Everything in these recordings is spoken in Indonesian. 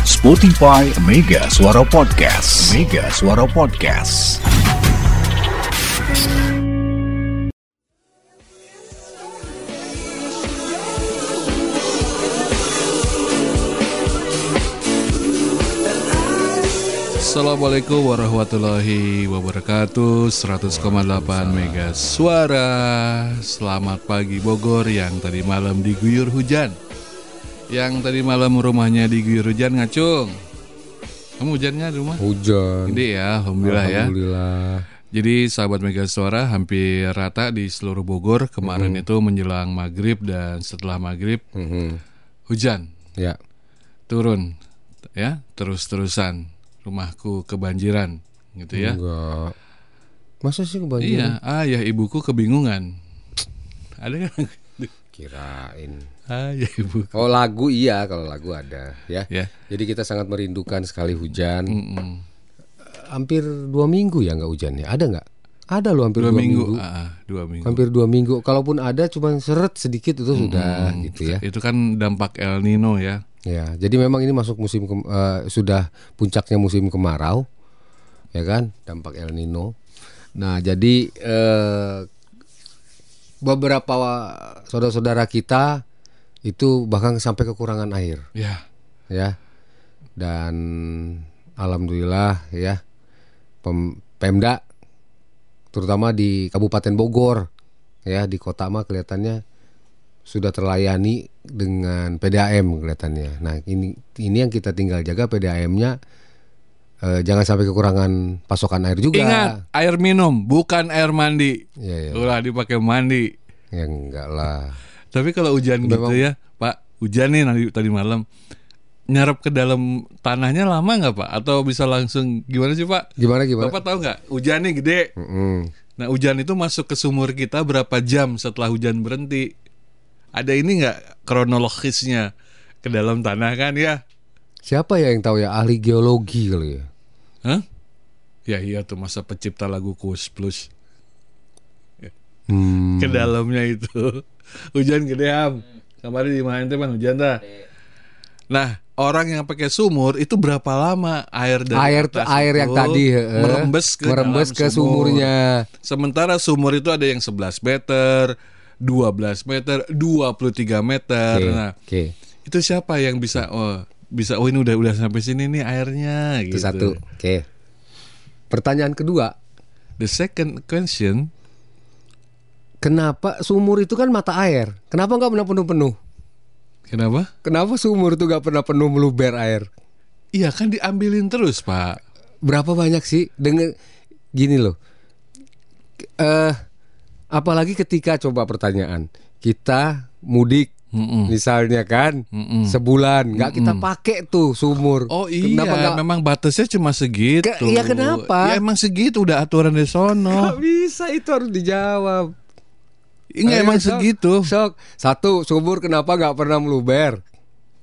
Spotify Mega Suara Podcast. Mega Suara Podcast. Assalamualaikum warahmatullahi wabarakatuh 100,8 Mega Suara Selamat pagi Bogor yang tadi malam diguyur hujan Yang tadi malam rumahnya diguyur hujan ngacung Kamu hujannya di rumah? Hujan. Gede ya Alhamdulillah, ya Alhamdulillah. Jadi sahabat Mega Suara hampir rata di seluruh Bogor Kemarin itu menjelang maghrib dan setelah maghrib Mhm. hujan Ya. Turun ya terus-terusan Rumahku kebanjiran gitu ya Enggak. Masa sih kebanjiran? Iya, ayah ibuku kebingungan. Ada kan? Kirain. Ayah ibu. Oh lagu iya kalau lagu ada ya. Ya. Jadi kita sangat merindukan sekali hujan. Mm-mm. Hampir dua minggu ya nggak hujan ya? Ada nggak? Ada loh hampir Dua, dua, minggu. minggu. Ah, dua minggu. Hampir dua minggu. Kalaupun ada cuma seret sedikit itu sudah Mm, gitu ya. Itu kan dampak El Nino ya. Ya. Jadi memang ini masuk musim ke- eh, sudah puncaknya musim kemarau, ya kan? Dampak El Nino. Nah jadi eh, beberapa saudara-saudara kita itu bahkan sampai kekurangan air. Ya. ya dan alhamdulillah ya Pem- Pemda terutama di Kabupaten Bogor ya di kota mah kelihatannya sudah terlayani dengan PDAM kelihatannya. Nah ini ini yang kita tinggal jaga PDAM-nya eh, jangan sampai kekurangan pasokan air juga. Ingat, air minum bukan air mandi. Ya, ya, Ulah dipakai mandi. ya enggak lah. Tapi kalau hujan gitu Memang- ya, Pak, hujan nih nanti tadi malam. Nyarap ke dalam tanahnya lama nggak Pak? Atau bisa langsung gimana sih Pak? Gimana gimana? Bapak tahu nggak? Hujan nih gede. Mm-mm. Nah hujan itu masuk ke sumur kita berapa jam setelah hujan berhenti? Ada ini nggak kronologisnya ke dalam tanah kan ya? Siapa ya yang tahu ya ahli geologi kali ya? Hah? Ya iya tuh masa pencipta lagu Kus Plus Hmm. ke dalamnya itu hujan gede am. Kemarin di mana bang hujan dah. Nah orang yang pakai sumur itu berapa lama air dari air atas air yang tadi heeh, merembes ke merembes ke sumur. sumurnya. Sementara sumur itu ada yang 11 meter, 12 meter, 23 meter. Oke, Nah, oke. itu siapa yang bisa oh bisa oh ini udah udah sampai sini nih airnya Itu gitu. satu. Oke. Pertanyaan kedua, The second question, kenapa sumur itu kan mata air? Kenapa nggak pernah penuh-penuh? kenapa? Kenapa sumur itu nggak pernah penuh meluber air? Iya kan diambilin terus, Pak. Berapa banyak sih? Dengan gini loh. Eh, apalagi ketika coba pertanyaan kita mudik Mm-mm. misalnya kan Mm-mm. sebulan nggak kita pakai tuh sumur. Oh iya, Kenapa nggak- memang batasnya cuma segitu. Ke- iya, kenapa? Ya emang segitu udah aturan di sono. Nggak bisa itu harus dijawab. Enggak emang sok, segitu. Sok. Satu, sumur kenapa nggak pernah meluber?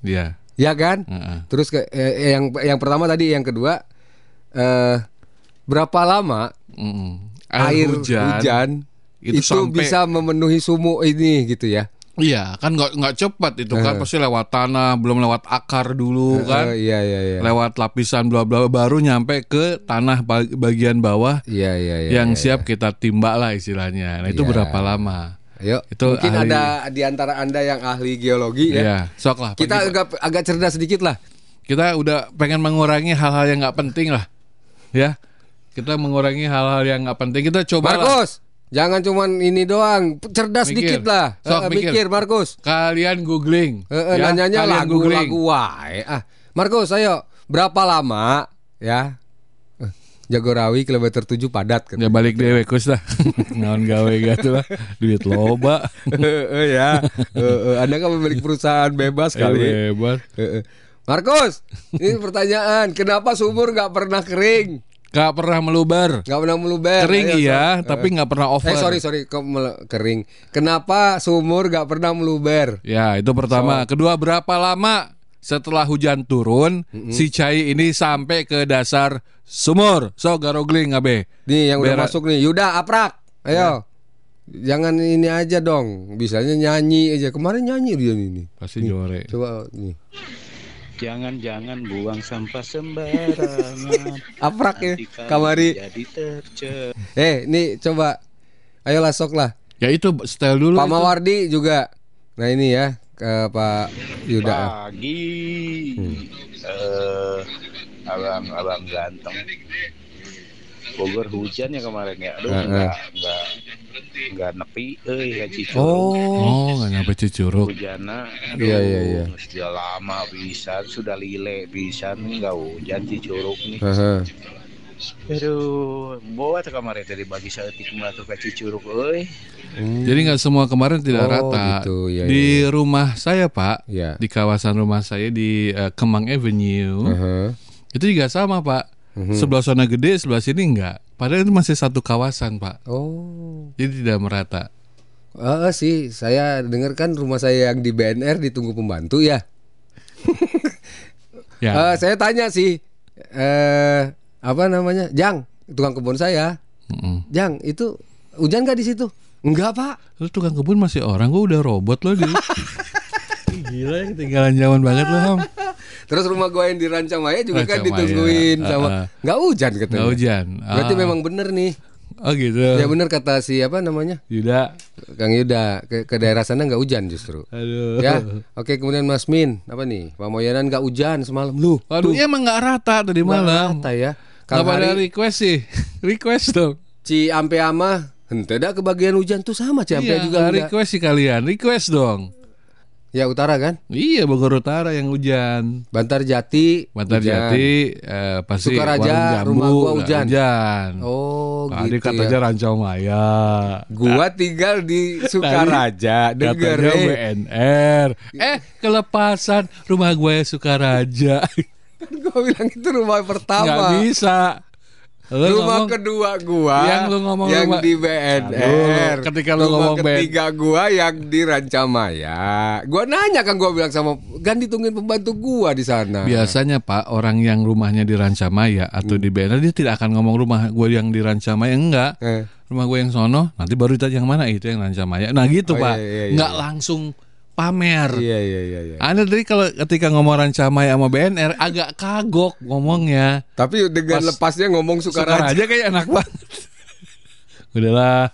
Iya. Ya kan? Heeh. Terus ke eh, yang yang pertama tadi, yang kedua eh berapa lama Mm-mm. air, hujan, itu itu, sampai- bisa memenuhi sumur ini gitu ya? Iya, kan nggak nggak cepat itu kan pasti lewat tanah, belum lewat akar dulu kan. Eh, iya iya iya. Lewat lapisan bla bla baru nyampe ke tanah bag- bagian bawah Iya iya iya. yang iya, siap kita timbak lah istilahnya. Nah, itu Iya. berapa lama? Ayo, Itu mungkin ahli- ada di antara anda yang ahli geologi ya. Iya, sok lah. Kita pagi- agak agak cerdas sedikit lah. kita udah pengen mengurangi hal-hal yang nggak penting lah. Ya. Kita mengurangi hal-hal yang nggak penting. Kita coba lah. Jangan cuman ini doang, cerdas Mikir. sedikit lah. Sok, Eh, mikir. mikir Markus. Kalian googling. Eh, eh, ya. nanyanya Kalian lagu googling. lagu wae. Ah, Markus, ayo berapa lama ya? Eh, Jagorawi kilometer 7 padat kan. Ya balik dewe kus lah. Naon gawe gitu lah. Duit loba. Eh, ya. Eh, eh, anda kan pemilik perusahaan bebas kali. Eh, Hebat. Eh, eh. Markus, ini pertanyaan, kenapa sumur nggak pernah kering? Gak pernah meluber. Nggak pernah meluber. Kering Ayo, iya, sok. tapi nggak pernah over. Eh sorry sorry, kok kering? Kenapa sumur nggak pernah meluber? Ya, itu pertama. Kedua, berapa lama setelah hujan turun si cai ini sampai ke dasar sumur? So garogling abe. Nih yang udah masuk nih, Yuda aprak, ayo. Jangan ini aja dong, bisanya nyanyi aja. Kemarin nyanyi dia ini. Pasti jore. Coba nih. Jangan-jangan buang sampah sembarangan. Aprak ya, kamari. Jadi terce. Eh, ini coba. Ayolah sok lah. Ya itu style dulu. Pak itu. Mawardi juga. Nah ini ya ke Pak Yuda. Pagi. Eh, abang-abang ganteng. Bogor hujan ya kemarin ya. Aduh, enggak enggak enggak nepi euy ka Cicurug. Oh, Oh, nggak nyampe Cicurug. Hujana, aduh, Iya, iya, iya. sudah lama pisan, sudah lile pisan, enggak hujan Cicurug nih. Heeh. Aduh, bawa tuh kemarin dari bagi seetik mah tuh ka Cicurug euy. Jadi nggak semua kemarin tidak Oh, rata. gitu, ya, di rumah saya Pak, Ya. di kawasan rumah saya di eh, Kemang Avenue, Heeh. itu juga sama Pak. Sebelah sana gede, sebelah sini enggak. Padahal itu masih satu kawasan Pak. Oh. Jadi tidak merata. Eh sih, saya dengar kan rumah saya yang di BNR ditunggu pembantu ya. Ya. Eh, saya tanya sih, eh apa namanya, Jang, tukang kebun saya, Mm-mm. Jang, itu hujan nggak di situ? Enggak pak. Terus tukang kebun masih orang, gua udah robot loh di. Gila ya ketinggalan zaman banget loh Ham. Terus rumah gua yang di Rancamaya juga kan Rancamaya, ditungguin ah, sama ah. nggak hujan katanya. Nggak hujan. Berarti Ah. memang bener nih. Oh gitu. Ya bener kata si apa namanya, Yuda. Kang Yuda ke, ke daerah sana nggak hujan justru. Aduh. Ya, oke kemudian Mas Min, apa nih? Pak Moyanan nggak hujan semalam lu. Waduh, ya emang nggak rata tadi malam. Rata ya. Kang pada Hari request sih. request dong. Ci Ampe ama dah kebagian hujan tuh sama Ci Ampe Iya, juga request sih kalian. Request dong. Ya utara kan? Iya Bogor Utara yang hujan. Bantar Jati. Bantar hujan. Jati eh, pasti Sukaraja, Jambu, rumah gua hujan. hujan. Oh Tadi gitu katanya ya. Rancau Maya. Gua tinggal di Sukaraja, denger Katanya eh. BNR. Eh, kelepasan rumah gue Sukaraja. Gua bilang itu rumah pertama. bisa. Lu rumah ngomong- kedua gua Yang lu ngomong yang rumah- di BNR. Aduh, ketika lu rumah ngomong ketiga gua yang di Rancamaya. Gua nanya kan gua bilang sama kan ditungguin pembantu gua di sana. Biasanya Pak orang yang rumahnya di Rancamaya atau di BNR dia tidak akan ngomong rumah gue yang di Rancamaya enggak. Eh. Rumah gue yang sono nanti baru ditanya yang mana itu yang Rancamaya. Nah gitu Oh, Pak. iya, iya, iya. Enggak langsung pamer. Iya iya iya iya. Anda tadi kalau ketika ngomong Rancamaya sama BNR agak kagok ngomongnya. Tapi dengan Pas- lepasnya ngomong Sukaraja. Sukaraja kayak enak banget. Udahlah.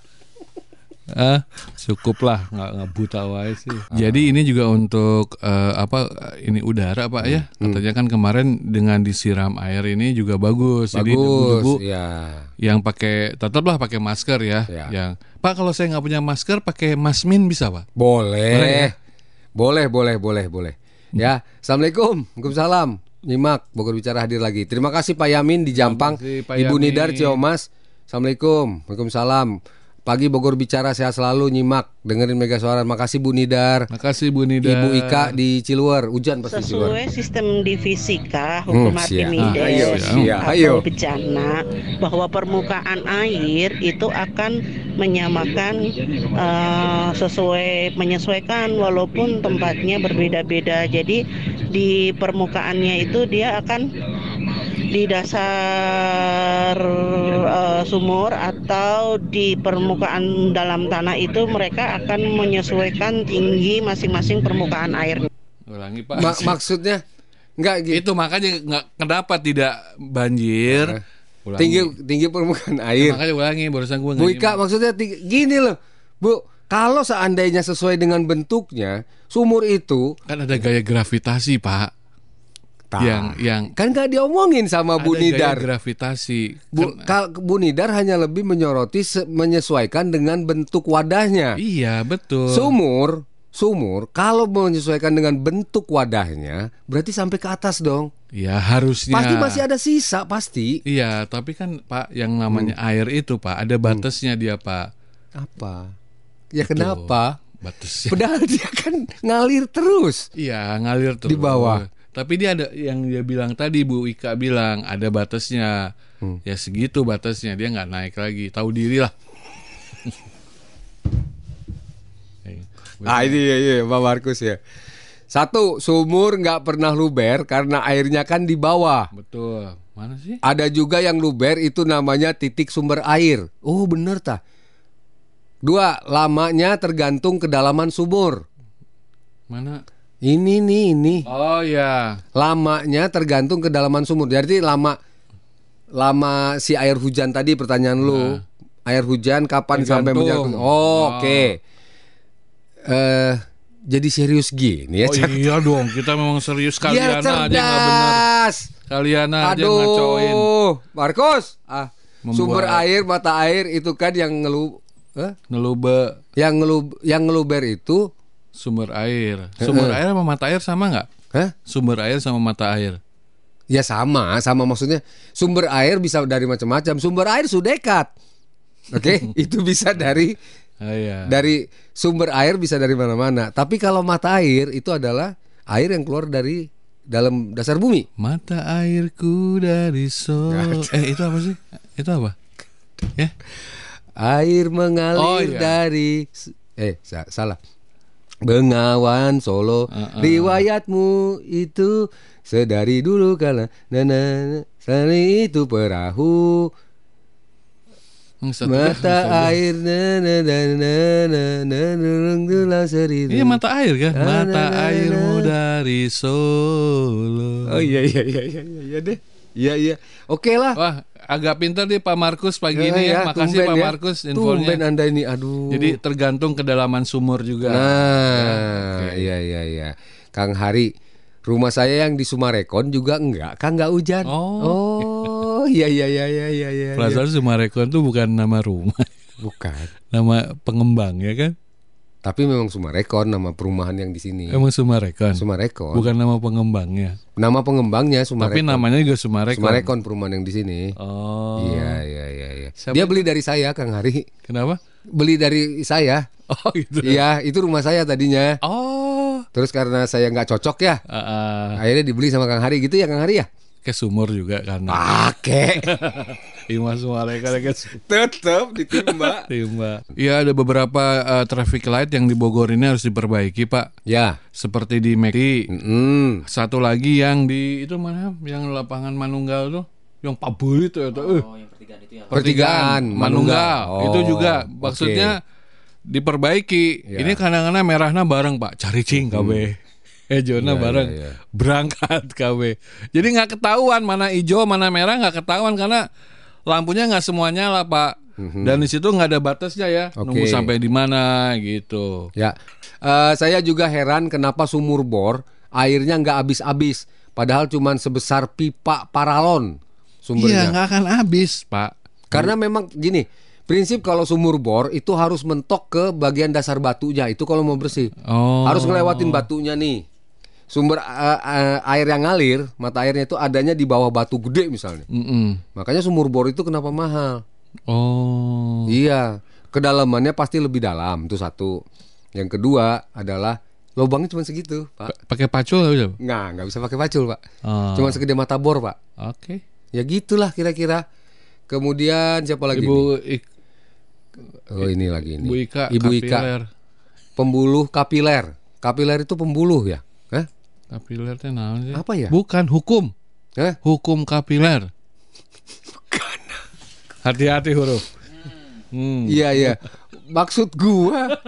Ah, cukup lah nggak nggak buta wae sih. Jadi ini juga untuk eh, apa ini udara Pak ya. Katanya kan kemarin dengan disiram air ini juga bagus. Jadi debu-debu Bagus, ya. yang pakai tetaplah pakai masker ya. Ya. Yang Pak kalau saya nggak punya masker pakai masmin bisa Pak? Boleh. Boleh, boleh, boleh, boleh. Ya, assalamualaikum, waalaikumsalam. Nyimak, Bogor bicara hadir lagi. Terima kasih Pak Yamin di Jampang, kasih, Pak Ibu Yamin. Nidar Ciomas. Assalamualaikum, waalaikumsalam. Pagi Bogor bicara sehat selalu nyimak dengerin Mega Suara. Makasih Bu Nidar. Makasih Bu Nida. Ibu Ika di Ciluar, hujan pasti Ciluar. Sesuai sistem di fisika hukum Hmm. Archimedes Ayo, siap. atau Ayo. bencana bahwa permukaan air itu akan menyamakan eh, sesuai menyesuaikan walaupun tempatnya berbeda-beda. Jadi di permukaannya itu dia akan di dasar eh, sumur atau di permukaan dalam tanah itu mereka akan menyesuaikan tinggi masing-masing permukaan air. Ulangi Pak. Ma- maksudnya enggak gitu. itu makanya nggak kenapa tidak banjir. Ulangi. Tinggi tinggi permukaan Ya, air. makanya ulangi barusan gue Bu Ika maksudnya tinggi- gini loh. Bu, kalau seandainya sesuai dengan bentuknya, sumur itu kan ada gaya gravitasi Pak. Yang yang kan gak diomongin sama Bu ada Nidar. gaya gravitasi. Bu, Kan- kal- Bu Nidar hanya lebih menyoroti menyesuaikan dengan bentuk wadahnya. iya betul. Sumur, sumur kalau menyesuaikan dengan bentuk wadahnya, berarti sampai ke atas dong. Ya harusnya. Pasti masih ada sisa pasti. Iya, tapi kan Pak yang namanya Hmm. air itu Pak ada batasnya dia Pak. Apa? Ya kenapa? Batasnya. Padahal dia kan ngalir terus. Iya ngalir terus Di bawah. Tapi dia ada yang dia bilang tadi Bu Ika bilang ada batasnya. Hmm. Ya segitu batasnya dia nggak naik lagi. Tahu diri lah. Ah ini iya, iya, Pak Markus ya. Satu, sumur nggak pernah luber karena airnya kan di bawah. Betul. Mana sih? Ada juga yang luber itu namanya titik sumber air. Oh bener tah. Dua, lamanya tergantung kedalaman sumur. Mana? Ini nih ini. Oh ya. Lamanya tergantung kedalaman sumur. Jadi lama lama si air hujan tadi pertanyaan lu. Air hujan kapan sampai Tergantung. menjatuh? Oh, Oke. Eh jadi serius gini ya. Oh Cak? iya dong, kita memang serius Biar kalian aja nggak benar. Kalian aja ngacoin. Aduh, Markus. Ah, Membuat- sumber air, mata air itu kan yang ngelu eh? Ngelube yang ngelu yang ngeluber itu, sumber air. Sumber air sama mata air sama nggak? Hah? Sumber air sama mata air. Ya sama, sama maksudnya sumber air bisa dari macam-macam. Sumber air sudekat. Oke, itu bisa dari Ah, iya. dari sumber air bisa dari mana-mana. Tapi kalau mata air itu adalah air yang keluar dari dalam dasar bumi. Mata airku dari sol. Eh itu apa sih? Itu apa? Ya. Air mengalir Oh, iya. dari eh sa- salah. Bengawan Solo. Riwayatmu itu sedari dulu kala nana sari itu perahu mata air nana nana nana seribu. Iya mata air kan? Mata airmu dari Solo. Oh iya iya iya iya iya, iya deh. Iya iya. Oke lah. Wah, agak pintar nih Pak Markus pagi Eh, ini ya. Makasih tumben Pak ya. Markus Tumben infonya. Anda ini aduh. Jadi tergantung kedalaman sumur juga. Nah, iya iya iya. Kang Hari, rumah saya yang di Sumarekon juga enggak, Kang enggak hujan. Oh. Oh, iya iya iya iya iya iya. Perasaan Sumarekon tuh bukan nama rumah, Bukan. nama pengembang ya kan? Tapi memang Sumarekon nama perumahan yang di sini. Emang Sumarekon, Sumarekon. bukan nama pengembangnya. Nama pengembangnya Tapi Sumarekon. namanya juga Sumarekon. Sumarekon perumahan yang di sini. Oh. Iya iya iya iya. Siapa Dia beli dari saya, Kang Hari. Kenapa? Beli dari saya. Oh gitu. Iya, itu rumah saya tadinya. Oh. Terus karena saya nggak cocok ya, Ah, ah. akhirnya dibeli sama Kang Hari gitu ya Kang Hari ya. Ke sumur juga karena Pakai. Ima Sumarekon ke Tetap ditimba. Timba. Iya ada beberapa eh, traffic light yang di Bogor ini harus diperbaiki Pak. ya. Seperti di McD. Mm. Satu lagi yang di itu mana? Yang lapangan Manunggal tuh, yang Pabul itu ya. tuh. Eh, Pertigaan Manunggal. Oh, itu juga oke. maksudnya diperbaiki. Ya. Ini kadang-kadang merahnya bareng Pak. Cari cing. Eh Jona Ya, bareng ya, ya. berangkat KB. Jadi nggak ketahuan mana hijau mana merah nggak ketahuan karena lampunya nggak semuanya lah Pak. Dan di situ nggak ada batasnya ya. Oke. Nunggu sampai di mana gitu. Ya. Eh, saya juga heran kenapa sumur bor airnya nggak habis-habis. Padahal cuma sebesar pipa paralon Iya sumbernya. nggak akan habis Pak. Karena memang gini, prinsip kalau sumur bor itu harus mentok ke bagian dasar batunya. Itu kalau mau bersih. Oh. Harus ngelewatin batunya nih. Sumber eh, eh, air yang ngalir, mata airnya itu adanya di bawah batu gede misalnya. Mm-mm. Makanya sumur bor itu kenapa mahal? Oh. Iya, kedalamannya pasti lebih dalam itu satu. Yang kedua adalah lubangnya cuma segitu, Pak. Pa- Pakai pacul nggak bisa? Nggak, nggak bisa pakai pacul, Pak. Oh. Cuma segede mata bor, Pak. Oke. Ya gitulah kira-kira. Kemudian siapa lagi? Ibu Ik- Oh ini lagi ini. Ibu Ika. Ibu Ika. kapiler. Pembuluh kapiler. Kapiler itu pembuluh ya? Kapiler teh naon sih? Apa ya? Bukan hukum. Hah? Hukum kapiler. Hati-hati huruf. Hmm. Iya iya. Maksud gua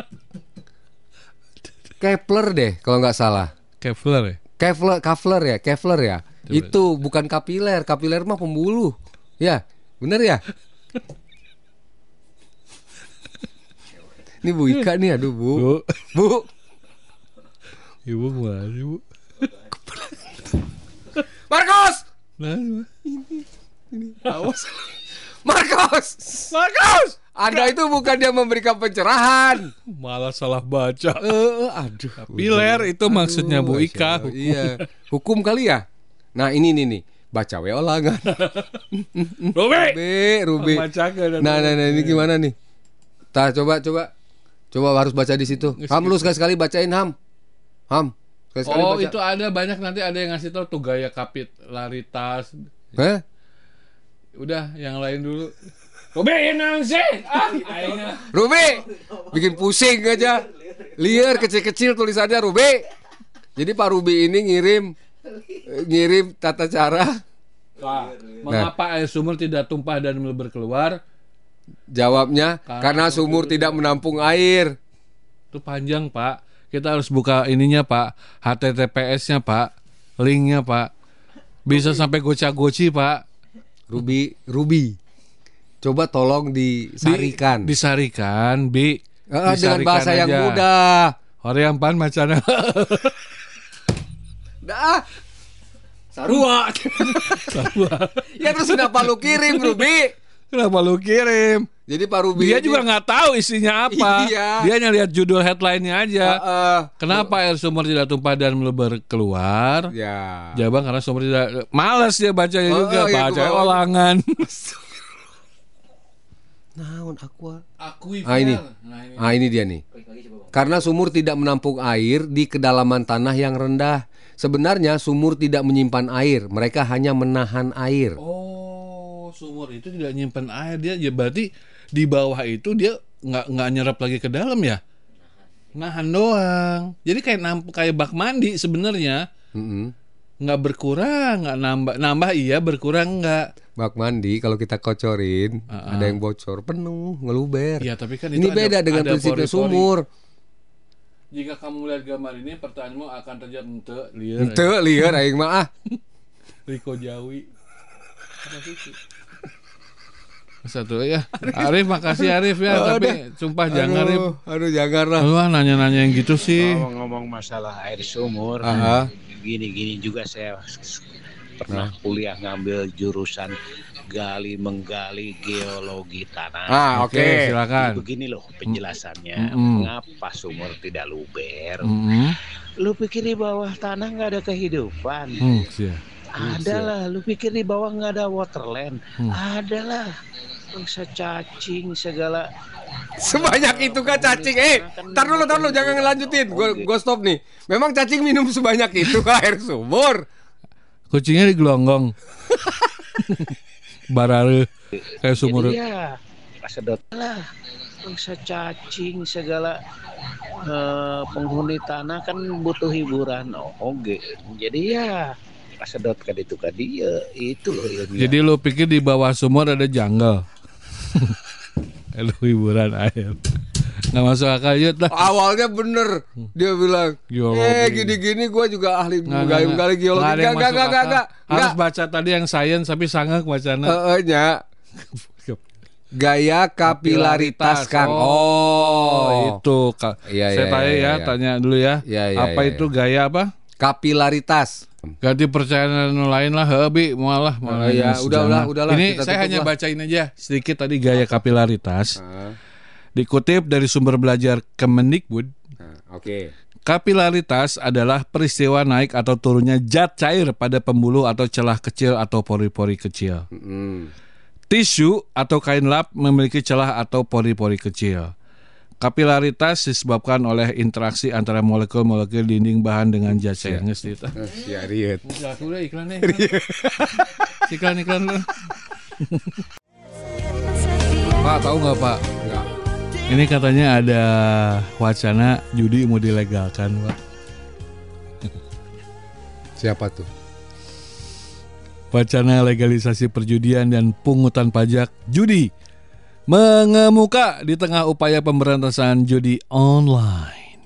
Kepler deh kalau nggak salah. Kevlar ya? Kevlar, Kevlar ya, Kevlar ya. Itu bukan kapiler, kapiler mah pembuluh. Ya, bener ya. Ini Bu Ika nih, aduh Bu. Bu. Bu, Ibu ke mana Bu? Marcos, Nah, awas. Marcos, Marcos. Anda itu bukan dia memberikan pencerahan. malah salah baca. Eh, aduh. Piler itu maksudnya Bu Aduh, Ika. Allah. Iya, hukum kali ya. Nah ini nih nih, baca we olangan. Ruby. Bacakan. Nah, nah, nah, ini gimana nih? Tah, coba, coba, coba harus baca di situ. Ham lu sekali sekali bacain Ham, Ham. Sekali Oh, baca. itu ada banyak nanti ada yang ngasih tahu tuh gaya kapit, laritas. Hah? Udah, yang lain dulu. Robe, yang sih? Ah. Ruby, bikin pusing aja. Liar kecil-kecil tulisannya Ruby. Jadi Pak Ruby ini ngirim ngirim tata cara. Wah, mengapa air sumur tidak tumpah dan melebar keluar? Jawabnya karena sumur tidak menampung air. Itu panjang, Pak. Kita harus buka ininya Pak, HTTPS-nya Pak, linknya Pak. Bisa sampai goca-goci Pak. Ruby, Ruby. Coba tolong Di- disarikan. disarikan, Bi. Eh, dengan Disarikan bahasa yang aja. mudah. Orang pan macana. Dah. Sarua. ya terus kenapa lu kirim Ruby? Kenapa lu kirim? Jadi Pak Ruby Dia ini- juga nggak tahu isinya apa. Iya. Dia hanya lihat judul headline-nya aja. Heeh. Kenapa air sumur tidak tumpah dan meluber keluar? ya. Jawaban karena sumur tidak Males dia bacanya Oh, juga, oh, iya, baca olangan. Naon aqua? Aku Ah ini. Ah ini dia nih. Karena sumur tidak menampung air di kedalaman tanah yang rendah. Sebenarnya sumur tidak menyimpan air, mereka hanya menahan air. Oh, sumur itu tidak nyimpan air dia ya berarti di bawah itu dia nggak nggak nyerap lagi ke dalam ya? Nahan doang. Jadi kayak namp kayak bak mandi sebenarnya Mm-mm. nggak berkurang, nggak nambah nambah iya berkurang nggak. Bak mandi kalau kita kocorin, ada yang bocor penuh, ngeluber. Iya tapi kan ini itu ada- beda dengan ada prinsipnya pori-pori. sumur. Jika kamu melihat gambar ini pertanyaanmu akan terjawab ente liar. Ente liar aing mah ah. Riko Jawi. Satu ya. Arif makasih Arif ya, tapi sumpah jangan Arif. Aduh, jangan lah. Lu nanya-nanya yang gitu sih. Ngomong-ngomong masalah air sumur, Aha. gini-gini juga saya pernah kuliah ngambil jurusan gali menggali geologi tanah. Ah, oke. Oke, silakan. Begini loh penjelasannya, Mm-mm. mengapa sumur tidak luber? Mm-mm. Lu pikir di bawah tanah nggak ada kehidupan? Hmm, iya. Ada lah. Lu pikir di bawah nggak ada waterland? Hmm. Ada lah. Bangsa cacing segala. Sebanyak itu kan cacing. Eh, tar dulu, tar dulu, jangan ngelanjutin. Gue gue stop nih. Memang cacing minum sebanyak itu air sumur. Kucingnya digelonggong. Barare kayak sumur. Jadi ya sedot lah. Bangsa cacing segala eh, penghuni tanah kan butuh hiburan. Oh, oke. Jadi ya sedot ka ditu ka dia itu loh ilmiah. Jadi lu pikir di bawah sumur ada jungle? Lu hiburan air. Nggak masuk akal Yud lah. Awalnya bener Dia bilang Geologi. Eh gini-gini gue juga ahli Nggak, nggak, menggali-mgali nggak. geologi Nggak ada Gak, yang gak, masuk gak, gak, akal. gak Harus baca tadi yang sains tapi sangat bacana. Eh, nya Gaya kapilaritas Kang Oh, itu Kak. Iya, Saya iya, tanya iya, ya, iya. tanya dulu ya. Iya, iya, apa iya, itu gaya apa? Kapilaritas Ganti percayaan lain lah, hebi malah malah Oh, ini udah, sejarah. udah, udahlah, Ini kita saya hanya lah. bacain aja sedikit tadi gaya kapilaritas. Ah, Dikutip dari sumber belajar Kemendikbud, ah, Oke kapilaritas adalah peristiwa naik atau turunnya zat cair pada pembuluh atau celah kecil atau pori-pori kecil. Mm. Tisu atau kain lap memiliki celah atau pori-pori kecil. Kapilaritas disebabkan oleh interaksi antara molekul-molekul dinding bahan dengan zat cair. Nges itu. Ya Riet udah iklannya. Iklan iklan lu. Pak tahu nggak Pak? Enggak Ini katanya ada wacana judi mau dilegalkan Pak. Siapa tuh? Wacana legalisasi perjudian dan pungutan pajak judi mengemuka di tengah upaya pemberantasan judi online.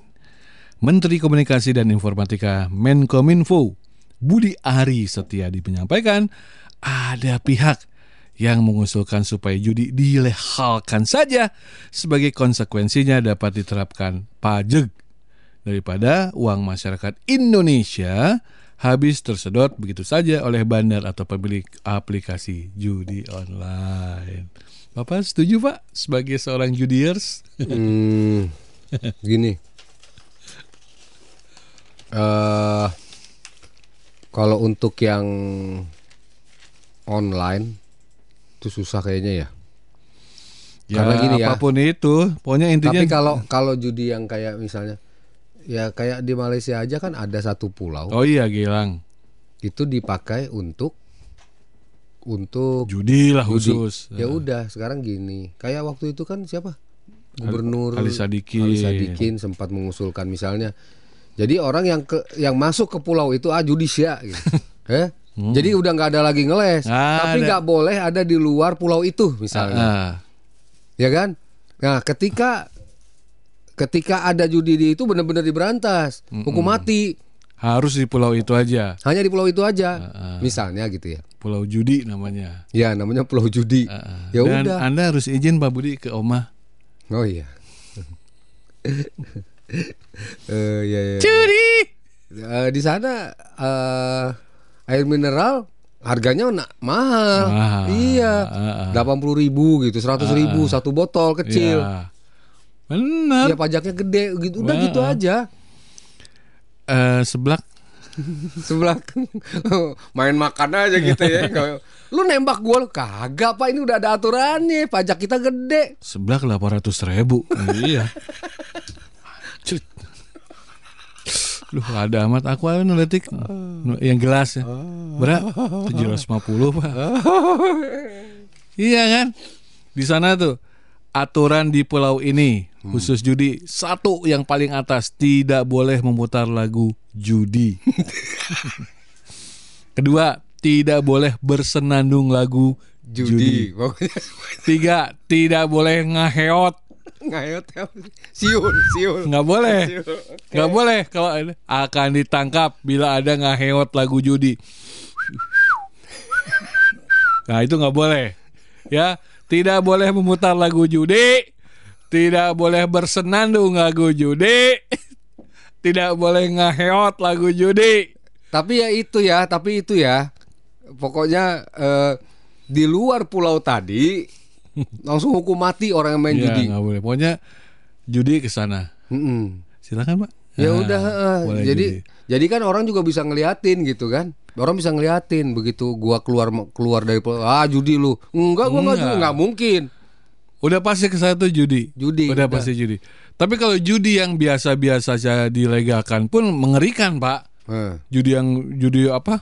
Menteri Komunikasi dan Informatika Menkominfo Budi Ari Setiadi menyampaikan ada pihak yang mengusulkan supaya judi dilehalkan saja sebagai konsekuensinya dapat diterapkan pajak daripada uang masyarakat Indonesia habis tersedot begitu saja oleh bandar atau pemilik aplikasi judi online. Bapak setuju Pak sebagai seorang judiers? Hmm, gini. eh kalau untuk yang online itu susah kayaknya ya. Karena gini ya. apa pun itu, pokoknya intinya Tapi kalau kalau judi yang kayak misalnya ya kayak di Malaysia aja kan ada satu pulau Oh iya Gilang, itu dipakai untuk untuk judi lah judi. khusus. Ya udah, sekarang gini. Kayak waktu itu kan siapa? Gubernur Ali Sadikin. Ali Sadikin sempat mengusulkan misalnya. Jadi orang yang ke yang masuk ke pulau itu ah judisia gitu. eh? Jadi udah nggak ada lagi ngeles, Hmm. Nggak tapi nggak boleh ada di luar pulau itu misalnya. Ah, Ya kan? Nah, ketika ketika ada judi di itu benar-benar diberantas, hukum mati. Harus di pulau itu aja. Hanya di pulau itu aja. Misalnya gitu ya. Pulau judi namanya. Ya, namanya pulau judi. ya Dan udah. Anda harus izin Pak Budi ke Oma. Oh iya. Eh ya ya. Judi. Eh, di sana eh, air mineral harganya na- mahal. Mahal. Iya. Delapan puluh ribu gitu, seratus ribu satu botol kecil. Ya. Benar. Ya pajaknya gede gitu. Udah Wah. gitu aja. Eh, seblak Sebelah main makan aja gitu ya. Lu nembak gua lu kagak pak ini udah ada aturannya. Pajak kita gede. seblak 800 ribu. iya. Lu ada amat aku ada nuletik yang gelas ya. Berat 750 Pak. iya kan? Di sana tuh aturan di pulau ini khusus judi satu yang paling atas tidak boleh memutar lagu judi. Kedua, tidak boleh bersenandung lagu judi. Judi. Tiga, tidak boleh ngaheot. ngayot ya. Siul, siul. Nggak boleh. Nggak boleh kalau akan ditangkap bila ada ngaheot lagu judi. Nah, itu nggak boleh. Ya, tidak boleh memutar lagu judi. Tidak boleh bersenandung lagu judi. Tidak boleh ngaheot lagu judi. Tapi ya itu ya, tapi itu ya. Pokoknya eh, di luar pulau tadi langsung hukum mati orang yang main Ya, judi. boleh. Pokoknya judi ke sana. Mm-mm. Silakan, Pak. Ya Nah, udah, jadi judi. jadi kan orang juga bisa ngeliatin gitu kan. Orang bisa ngeliatin begitu gua keluar keluar dari ah judi lu. Enggak, gua enggak Enggak. mungkin. Udah pasti ke sana tuh judi. Judi, Udah, udah. pasti judi. Tapi kalau judi yang biasa-biasa saja dilegalkan pun mengerikan, Pak. Eh, Judi yang judi apa?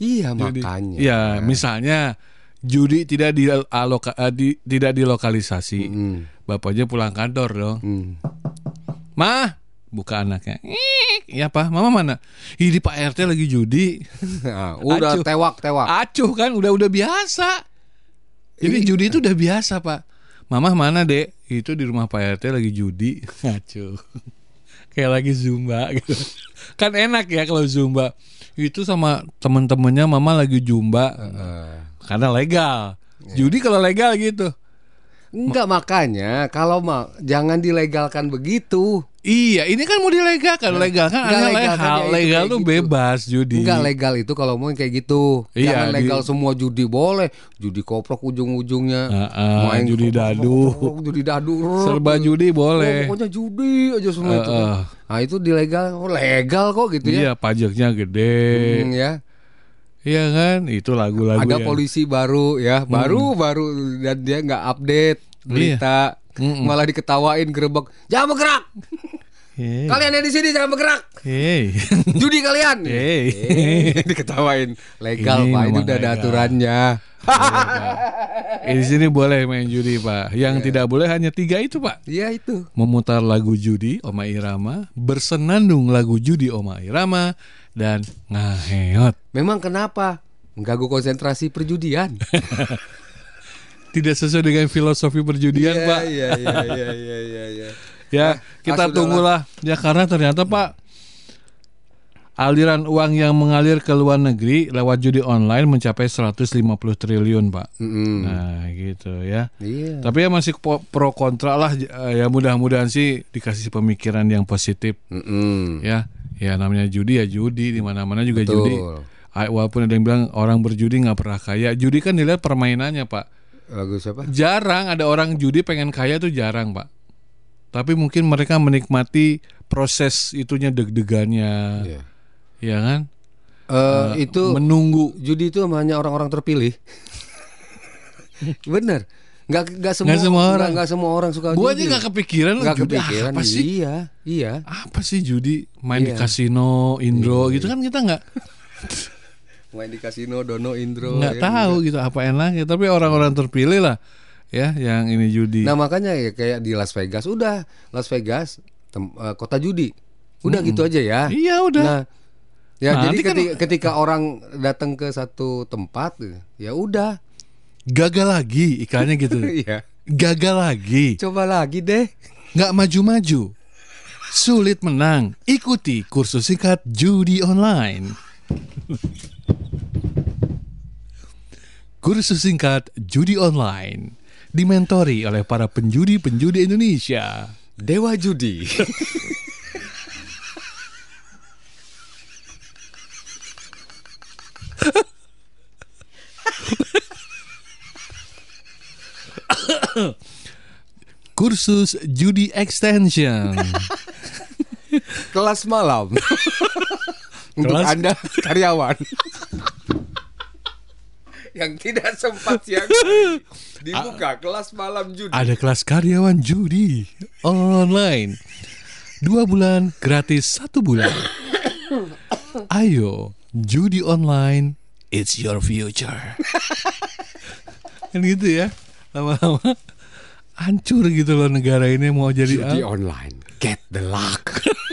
iya Judi. makanya. Ya, misalnya judi tidak di, aloka, eh, di- tidak dilokalisasi. Hmm, Bapaknya pulang kantor dong. hmm. Mah, buka anaknya. Ih, Iya, Pak. Mama mana? Ini Pak RT lagi judi. Nah, udah Acuh. tewak tewak. Acuh kan udah udah biasa. Jadi judi itu udah biasa pak. Mama mana dek? Itu di rumah Pak RT lagi judi. Acuh. Kayak lagi zumba gitu. Kan enak ya kalau zumba. Itu sama temen-temennya mama lagi zumba. Karena legal. Judi kalau legal gitu. Enggak makanya kalau mau jangan dilegalkan begitu. Iya, ini kan mau dilegalkan. Legal kan hanya legalkan legal. ya itu Legal tuh gitu. bebas judi. Enggak legal itu kalau mau kayak gitu. Iya, Jangan di- legal semua judi boleh. Judi koprok ujung-ujungnya. Heeh, judi dadu. Judi dadu. Serba judi Oh, boleh. pokoknya judi aja semua itu. Heeh. Nah, itu dilegal. Oh, legal kok gitu ya. Iya, pajaknya gede. Hmm, ya. Iya kan? Itu lagu-lagu Ada yang- polisi baru ya, baru baru dan dia nggak update berita. Mm-mm. Malah diketawain gerebek. Jangan bergerak. Hey. Kalian yang di sini jangan bergerak. Hey. Judi kalian. Hey. Eh, diketawain. Legal, Ini Pak. Itu udah ada legal. aturannya. Eh, di sini boleh main judi, Pak. Yang tidak boleh hanya tiga itu, Pak. Iya itu. Memutar lagu judi Oma Irama, bersenandung lagu judi Oma Irama, dan ngaheot. Memang kenapa? Mengganggu konsentrasi perjudian. Tidak sesuai dengan filosofi perjudian, Pak. Iya, iya, iya, iya, iya, iya. Ya, kita ah, tunggulah. Ya karena ternyata Pak aliran uang yang mengalir ke luar negeri lewat judi online mencapai 150 triliun, Pak. Mm-mm. Nah, gitu ya. Iya. Tapi ya masih pro kontra lah eh, ya mudah-mudahan sih dikasih pemikiran yang positif Mm-mm. ya. Ya namanya judi ya judi di mana-mana juga Betul. judi. Walaupun ada yang bilang orang berjudi nggak pernah kaya, judi kan dilihat permainannya, Pak. Lagu siapa? Jarang ada orang judi pengen kaya tuh jarang, Pak. Tapi mungkin mereka menikmati proses itunya deg-degannya. Iya. Ya kan? Eh, itu Menunggu. judi itu hanya orang-orang terpilih. Bener. Nggak nggak semua, Nggak semua orang. nggak, semua orang suka Gua aja judi. nggak kepikiran Nggak judi kepikiran. apa sih? Iya, iya. Apa sih judi? Main di Iya. kasino, Indro gitu kan kita nggak Main di kasino, dono, indro. nggak ya, tahu gitu apa enaknya. Tapi orang-orang terpilih lah ya yang ini judi. Nah makanya ya kayak di Las Vegas udah Las Vegas tem- eh, kota judi udah gitu aja ya. Iya udah. Nah ya Nah, jadi kan- ketika, ketika orang datang ke satu tempat ya udah Gagal lagi iklannya gitu. Iya Gagal lagi. coba lagi deh. nggak maju-maju, sulit menang. Ikuti kursus singkat judi online. kursus singkat judi online dimentori oleh para penjudi-penjudi Indonesia. Dewa judi. Kursus judi extension. Kelas malam. Untuk Kelas- Anda karyawan. Yang tidak sempat siang hari. Dibuka kelas malam judi. Ada kelas karyawan judi online. Dua bulan gratis satu bulan. Ayo, judi online, it's your future. kan gitu ya, lama-lama hancur gitu loh negara ini mau jadi Judi apa? online. Get the luck.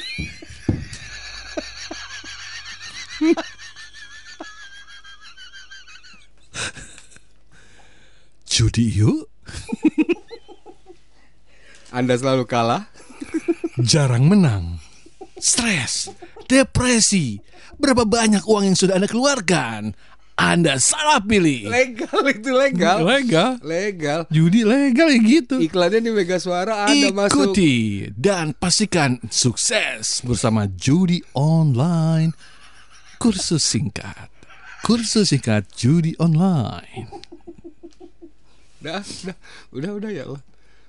judi yuk. Anda selalu kalah. jarang menang, stres, depresi. Berapa banyak uang yang sudah Anda keluarkan? Anda salah pilih. Legal itu legal. Legal. Legal. Judi legal ya gitu. Iklannya di Mega Suara ada masuk. Ikuti dan pastikan sukses bersama judi online. Kursus singkat. Kursus singkat judi online. Udah, udah, udah, udah ya Allah.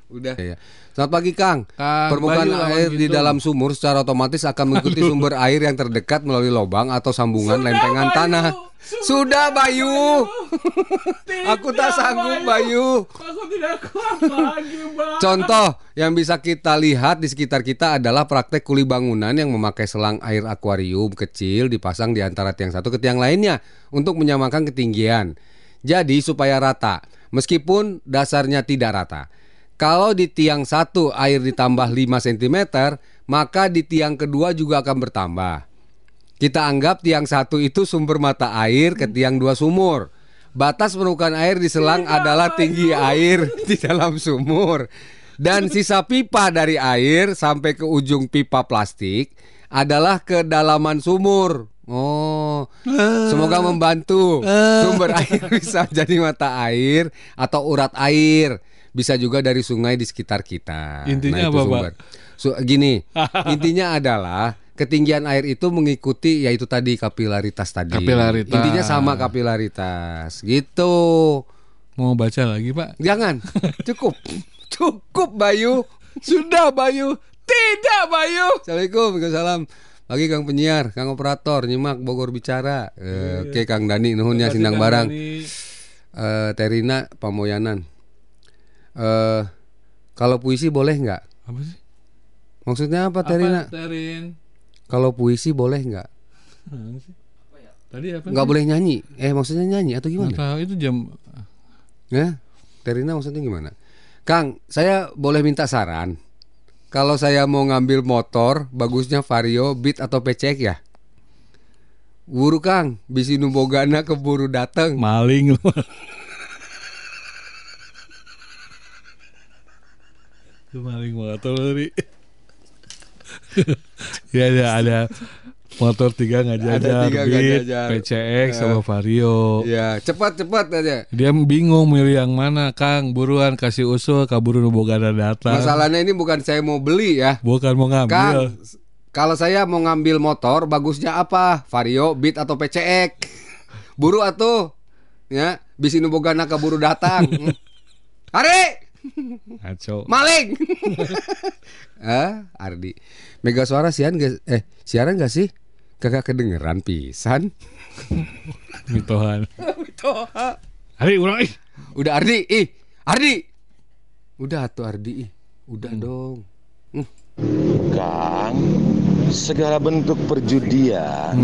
Udah. Ya. Selamat pagi Kang. Kang, Permukaan Bayu air di dalam sumur secara otomatis akan mengikuti sumber air yang terdekat melalui lubang atau sambungan lempengan tanah. Sudah Bayu. Aku tak sanggup Bayu. Aku tidak kuat lagi, Bang. Contoh yang bisa kita lihat di sekitar kita adalah praktek kuli bangunan yang memakai selang air akuarium kecil dipasang di antara tiang satu ke tiang lainnya untuk menyamakan ketinggian. Jadi supaya rata, meskipun dasarnya tidak rata. Kalau di tiang satu air ditambah 5 cm, maka di tiang kedua juga akan bertambah. Kita anggap tiang satu itu sumber mata air ke tiang dua sumur. Batas permukaan air di selang adalah tinggi air di dalam sumur. Dan sisa pipa dari air sampai ke ujung pipa plastik adalah kedalaman sumur. Oh, semoga membantu. Sumber air bisa jadi mata air atau urat air. Bisa juga dari sungai di sekitar kita. Intinya itu apa, Pak? sumber. So, gini, intinya adalah ketinggian air itu mengikuti yaitu tadi kapilaritas tadi. Kapilaritas. Intinya sama kapilaritas. Gitu. Mau baca lagi, Pak? Jangan. Cukup. Cukup Bayu. Sudah Bayu. Tidak Bayu. Assalamualaikum. Waalaikumsalam. Pagi Kang penyiar, Kang operator, nyimak Bogor bicara. Eh, Oke Kang Dani, nuhun ya sindang barang. Eh, Terina Pamoyanan. Eh, kalau puisi boleh nggak? Apa sih? Maksudnya apa Terina? Apa, Terin? Kalau puisi boleh nggak? Tadi apa? Nggak boleh nyanyi. Eh maksudnya nyanyi atau Nggak gimana? tahu itu jam Ya, Terina maksudnya gimana? Kang, saya boleh minta saran. Kalau saya mau ngambil motor, bagusnya Vario, Beat atau PCX ya? Buru Kang, bisi numbogana keburu dateng. maling lu. Maling motor lu, Ri. ya ada ada motor tiga nggak Ada jajar, tiga Beat, jajar. PCX sama Vario. Ya, cepat-cepat aja. Dia bingung milih yang mana, Kang. Buruan kasih usul, kaburu nu bogana datang. Masalahnya ini bukan saya mau beli ya. Bukan mau ngambil. Kang, kalau saya mau ngambil motor, bagusnya apa? Vario, Beat atau PCX? Buru atuh. Ya, bisi numbogana keburu datang. Hari! Ngaco. Maling. ah, Ardi. Mega suara siaran gak, eh siaran gak sih? Kagak kedengeran pisan. Mitohan. Hari ulang ih. Udah Ardi, ih. Ardi. Udah tuh Ardi, ih. Udah dong. Kang, segala bentuk perjudian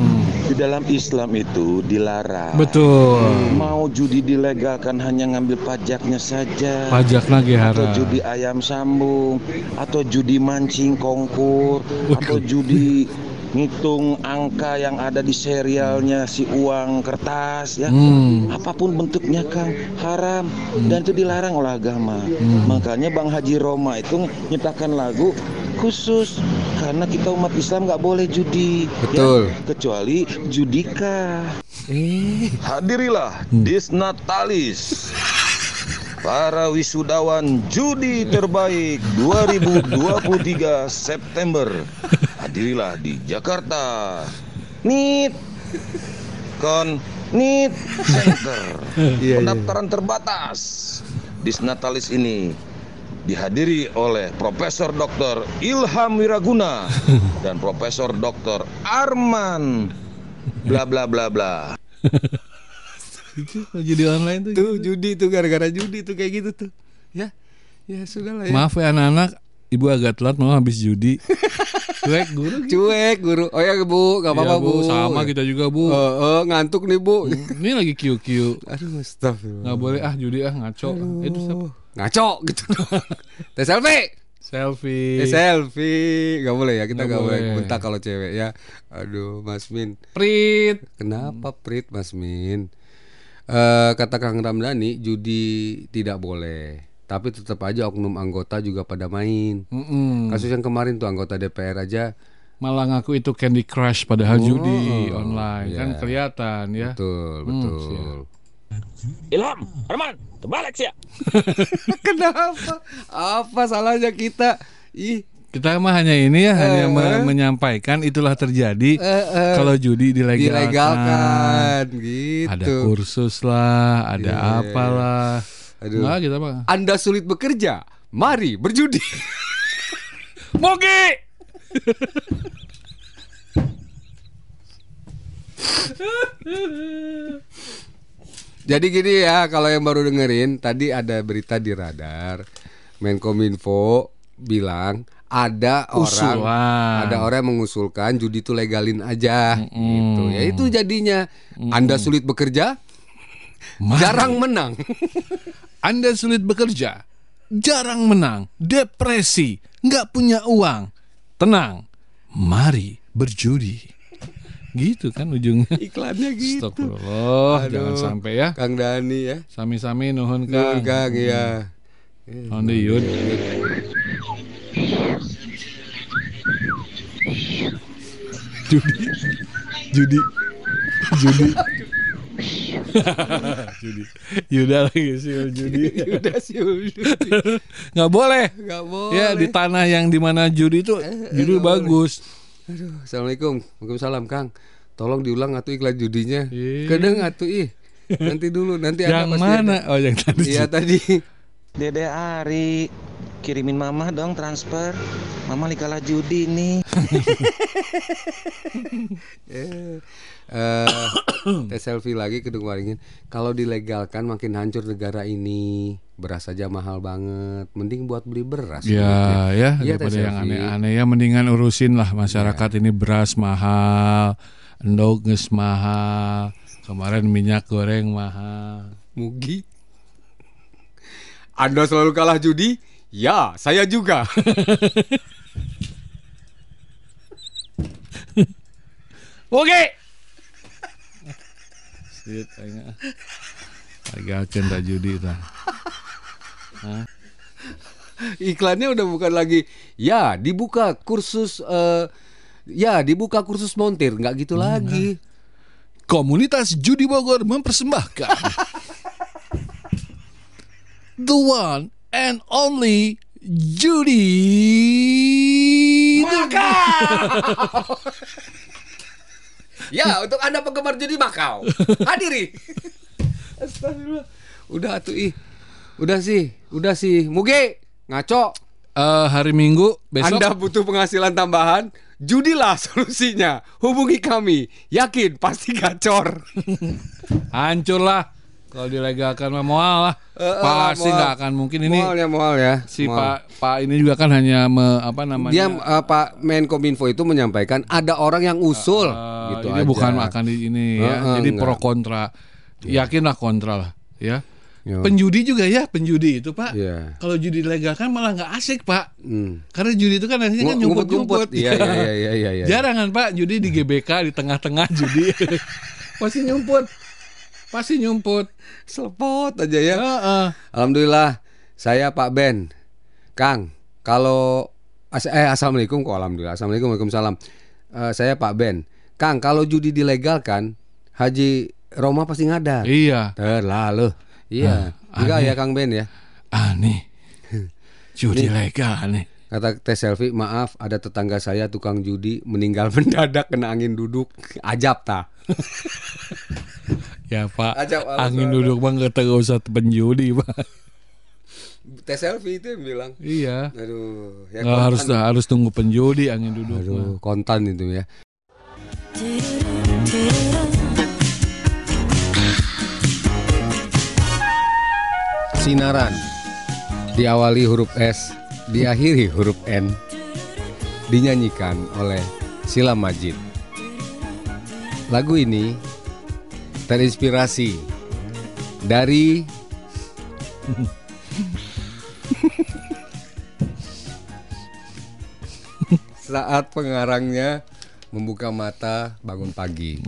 di dalam Islam itu dilarang. Betul. Mau judi dilegalkan hanya ngambil pajaknya saja. Pajak lagi atau hara. judi ayam sambung, atau judi mancing kongkur, atau judi ngitung angka yang ada di serialnya si uang kertas ya. Hmm. apa pun bentuknya Kang haram. Dan itu dilarang oleh agama. Makanya Bang Haji Roma itu nyiptakan lagu khusus. Karena kita umat Islam nggak boleh judi Betul. ya, kecuali judika. Eh, hadirilah Disnatalis. Para wisudawan judi terbaik 2023 September hadirilah di Jakarta Nit Kon Nit Center Iya, pendaftaran terbatas Disnatalis ini dihadiri oleh Profesor Dr. Ilham Wiraguna dan Profesor Dr. Arman bla bla bla bla Itu jadi online tuh. tuh judi tuh gara-gara judi tuh kayak gitu tuh. Ya. Ya sudah lah ya. Maaf ya anak-anak, ibu agak telat mau habis judi. Cuek guru. Cuek guru. Oh ya Bu, gak apa-apa Iya, Bu. Sama kita juga bu. Eh, eh, ngantuk nih Bu. Ini lagi QQ. Aduh, astagfirullah. Nggak boleh ah judi ah ngaco. Itu siapa? Ngaco gitu. Teh selfie. Selfie. Eh, selfie. Gak boleh ya, kita Nggak gak boleh bentak kalau cewek ya. Aduh, Mas Min. Prit. Kenapa Prit Mas Min? Eh kata Kang Ramdhani, judi tidak boleh. Tapi tetap aja oknum anggota juga pada main. Mm-mm. Kasus yang kemarin tuh anggota DPR aja Malah ngaku itu Candy Crush padahal judi online iya. kan kelihatan ya. betul, Hmm, betul. siap. Ilham, Arman, terbalik sih ya. Kenapa? Apa salahnya kita? Ih, Kita mah hanya ini ya, hanya me- menyampaikan itulah terjadi eh. kalau judi dilegalkan. dilegalkan gitu. Ada kursus lah, ada Iya. apalah. Aduh. Enggak kita mah. Anda sulit bekerja, mari berjudi. Mogi. Jadi gini ya, kalau yang baru dengerin, tadi ada berita di radar, Menkominfo bilang ada orang Usulan. ada orang yang mengusulkan judi itu legalin aja gitu. Ya itu jadinya Anda sulit bekerja, jarang menang. Anda sulit bekerja, jarang menang, depresi, nggak punya uang. Tenang, mari berjudi. Gitu kan ujungnya. Iklannya gitu. Astagfirullah, Aduh. jangan sampai ya. Kang Dani ya. Sami-sami nuhun Kang, Kang. Kang ya. On the yud. Judi. Judi. Judi. judi. Yuda lagi sih judi. Udah sih udah. Nggak boleh. Gak boleh. Ya di tanah yang di mana judi itu judi nggak bagus. Aduh, Assalamualaikum. Waalaikumsalam, Kang. Tolong diulang atuh iklan judinya. Ih. Kadang atuh ih. Nanti dulu, nanti ada Yang mana? ada. Oh yang tadi. Iya tadi. Dede Ari kirimin mama dong transfer mama lagi kalah judi nih Eh, tes selfie lagi kedung waringin. Kalau dilegalkan makin hancur negara ini. Beras saja mahal banget. Mending buat beli beras. Ya, ya, Iya, daripada yang aneh-aneh ya mendingan urusin lah masyarakat ini beras mahal, endog geus mahal, kemarin minyak goreng mahal. Mugi. Anda selalu kalah judi? Ya, saya juga. Oke. Sit aing ah. Tak judi tah. Iklannya udah bukan lagi ya dibuka kursus eh, ya dibuka kursus montir nggak gitu lagi. Komunitas Judi Bogor mempersembahkan The one and only Judi Ya untuk anda penggemar judi Makau hadiri. Astagfirullah. Udah tuh ih, udah sih, udah sih. Muge ngaco. Eh, hari Minggu besok Anda butuh penghasilan tambahan? Judilah solusinya. Hubungi kami. Yakin pasti gacor. hancur lah kalau dilegalkan mah moal lah Eh, eh, pasti moal. nggak akan mungkin ini Mual ya, mual ya. si Mual. pak pak ini juga kan hanya me, apa namanya Dia eh, Pak Menkominfo itu menyampaikan ada orang yang usul eh, gitu ini aja. bukan akan di ini ya Eh, eh, jadi enggak. pro kontra yakinlah kontra lah ya Yo. penjudi juga ya penjudi itu pak. Iya. Kalau judi dilegalkan malah nggak asik pak. Hmm. Karena judi itu kan akhirnya kan nyumput nyumput. Iya iya iya iya iya. iya. Jarang kan pak judi di GBK di tengah-tengah judi. Pasti nyumput. Pasti nyumput. Selepot aja ya. Heeh. Alhamdulillah saya Pak Ben. Kang, kalau as- eh assalamualaikum kok alhamdulillah. Assalamualaikum waalaikumsalam. Eh, saya Pak Ben. Kang, kalau judi dilegalkan, Haji Roma pasti ngadar. Iya. Terlalu. Iya. Ah, Enggak ya Kang Ben ya. Aneh. Judi legal aneh. Kata Teh Selfie, maaf ada tetangga saya tukang judi meninggal mendadak kena angin duduk. Ajab ta. Ya pak. Ajab. Angin duduk bang kata gak usah penjudi pak. Teh Selfie itu yang bilang. Iya. Aduh, ya Nggak harus harus tunggu penjudi angin duduk. mah. Aduh, kontan itu ya. Sinaran diawali huruf S, diakhiri huruf N. Dinyanyikan oleh Sila Majid. Lagu ini terinspirasi dari saat pengarangnya membuka mata bangun pagi.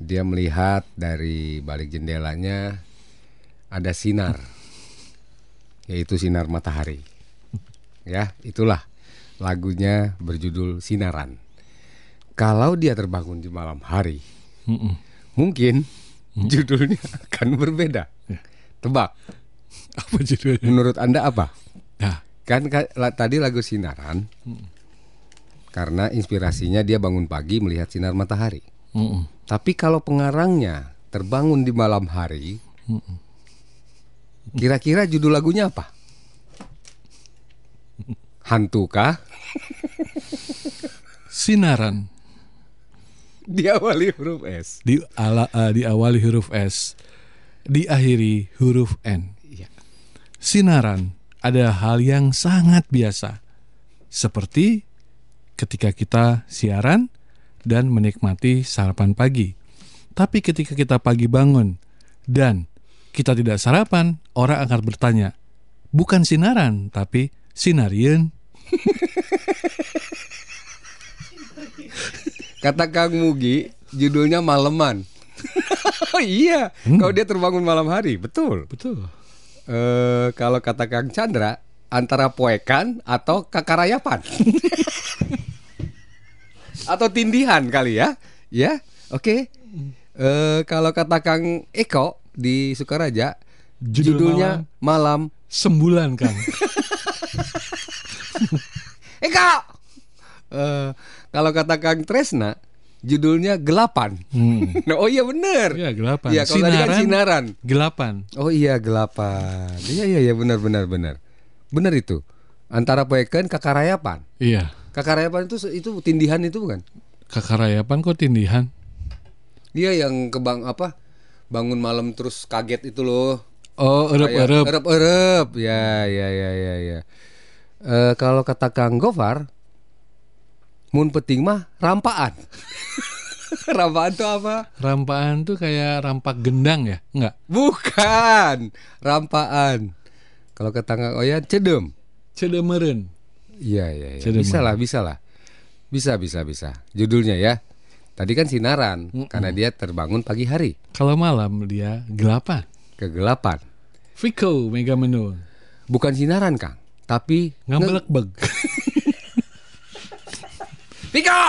Dia melihat dari balik jendelanya ada sinar, yaitu sinar matahari. Ya, itulah lagunya berjudul Sinaran. Kalau dia terbangun di malam hari, Mm-mm. mungkin judulnya akan berbeda. Tebak, Apa judulnya? menurut Anda apa? Nah, Kan tadi lagu Sinaran karena inspirasinya dia bangun pagi melihat sinar matahari. mm-mm. Tapi kalau pengarangnya terbangun di malam hari, kira-kira judul lagunya apa? Hantu kah? sinaran Diawali huruf S. di ala eh, diawali huruf S, diakhiri huruf N. Iya. Sinaran adalah hal yang sangat biasa, seperti ketika kita siaran dan menikmati sarapan pagi. Tapi ketika kita pagi bangun dan kita tidak sarapan, orang akan bertanya, bukan sinaran, tapi sinarian. Kata Kang Mugi, judulnya Maleman. oh iya, kalau dia terbangun malam hari, betul. Betul. Eh kalau kata Kang Chandra, antara poekan atau kakarayapan. atau tindihan kali ya. Ya, oke. Eh kalau kata Kang Eko di Sukaraja, Judul judulnya Malam Sembulan kan. Eko. Eh kalau kata Kang Tresna, judulnya Gelapan. Hmm. Nah, oh iya bener. Ya, gelapan. Iya, kalau tadi kan sinaran. Gelapan. Oh iya gelapan. Iya iya iya benar benar benar. Benar itu. Antara poekan kakarayapan. Iya. Kakarayapan itu itu tindihan itu bukan? Kakarayapan kok tindihan? Iya yang kebang apa? Bangun malam terus kaget itu loh. Oh, Kayak erep-erep. Erep-erep. Ya ya ya ya ya. Eh, kalau kata Kang Gofar, mun peting mah rampaan. rampaan itu apa? Rampaan tuh kayak rampak gendang ya? Enggak. Bukan rampaan. Kalau kata Kang Oyan cedem. Cedemeren. Iya iya iya. Bisa lah, bisa lah. Bisa bisa bisa. Judulnya ya. Tadi kan sinaran karena dia terbangun pagi hari, Kalau malam dia gelapan. kegelapan. Viko Mega Menu. Bukan sinaran, Kang, tapi Ngambelek beg. Piko.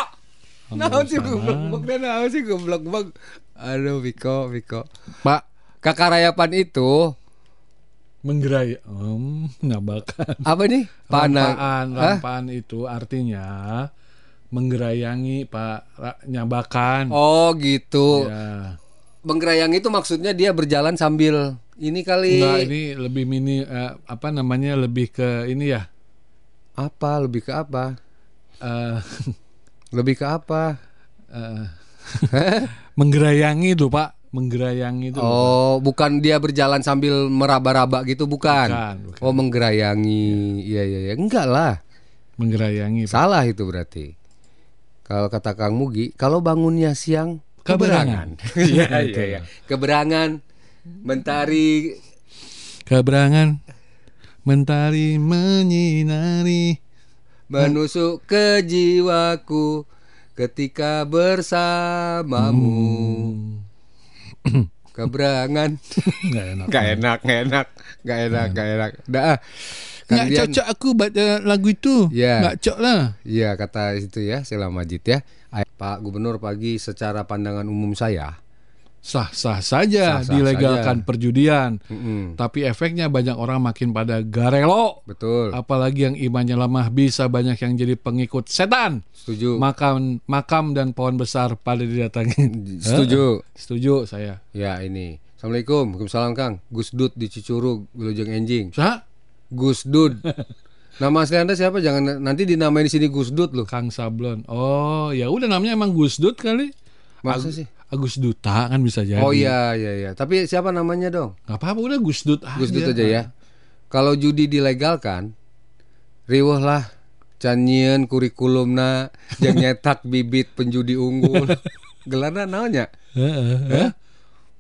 Nggak Naon sih goblok beg dan naon sih goblok beg. Aduh, Piko, Piko. Pak Kakarayapan itu menggerai om ngabakan. apa nih? Panang. Rampaan, Hah? rampaan itu artinya menggerayangi Pak Ra- nyabakan. Oh, gitu. Ya. Menggerayang itu maksudnya dia berjalan sambil ini kali. Enggak, ini lebih mini eh, apa namanya lebih ke ini ya. Apa? Lebih ke apa? eh, Lebih ke apa? eh, menggerayangi tuh Pak, menggerayangi itu. Oh, bukan dia berjalan sambil meraba-raba gitu, bukan? Bukan, bukan. Oh, menggerayangi. Iya, iya, iya. Enggak lah. menggerayangi Pak. Salah itu berarti. Kalau kata Kang Mugi, kalau bangunnya siang Keberangan. Iya, Gitu iya, ya. iya. Keberangan mentari Keberangan mentari menyinari Menusuk ke jiwaku ketika bersamamu. Keberangan. Nggak enak. Gak enak, gak enak, gak enak, gak enak. Udah ah. Nggak cocok aku baca lagu itu. Ya. Nggak cocok lah. Iya kata itu ya Sela Majid ya. Pak Gubernur pagi secara pandangan umum saya. Sah-sah saja Sah-sah dilegalkan saja. perjudian. Mm-mm, Tapi efeknya banyak orang makin pada garelo. betul. Apalagi yang imannya lemah bisa banyak yang jadi pengikut setan. Setuju. Makam makam dan pohon besar pada didatangi. Setuju. Setuju saya. Ya ini. Assalamualaikum. Waalaikumsalam Kang. Gus Dud di Cicurug, Wilujeng Enjing. Sah? Gus Dud. Nama asli Anda siapa? Jangan nanti dinamain di sini Gus Dud loh. Kang Sablon. Oh, ya udah namanya emang Gus Dut kali. Masa sih? Agus Duta kan bisa jadi. Oh iya iya iya. Tapi siapa namanya dong? Gak apa-apa udah Gus Dut Gus Dut aja ya. Kalau judi dilegalkan, riweuh lah canyian kurikulumna jeung nyetak bibit penjudi unggul. Gelarna naonnya? Heeh.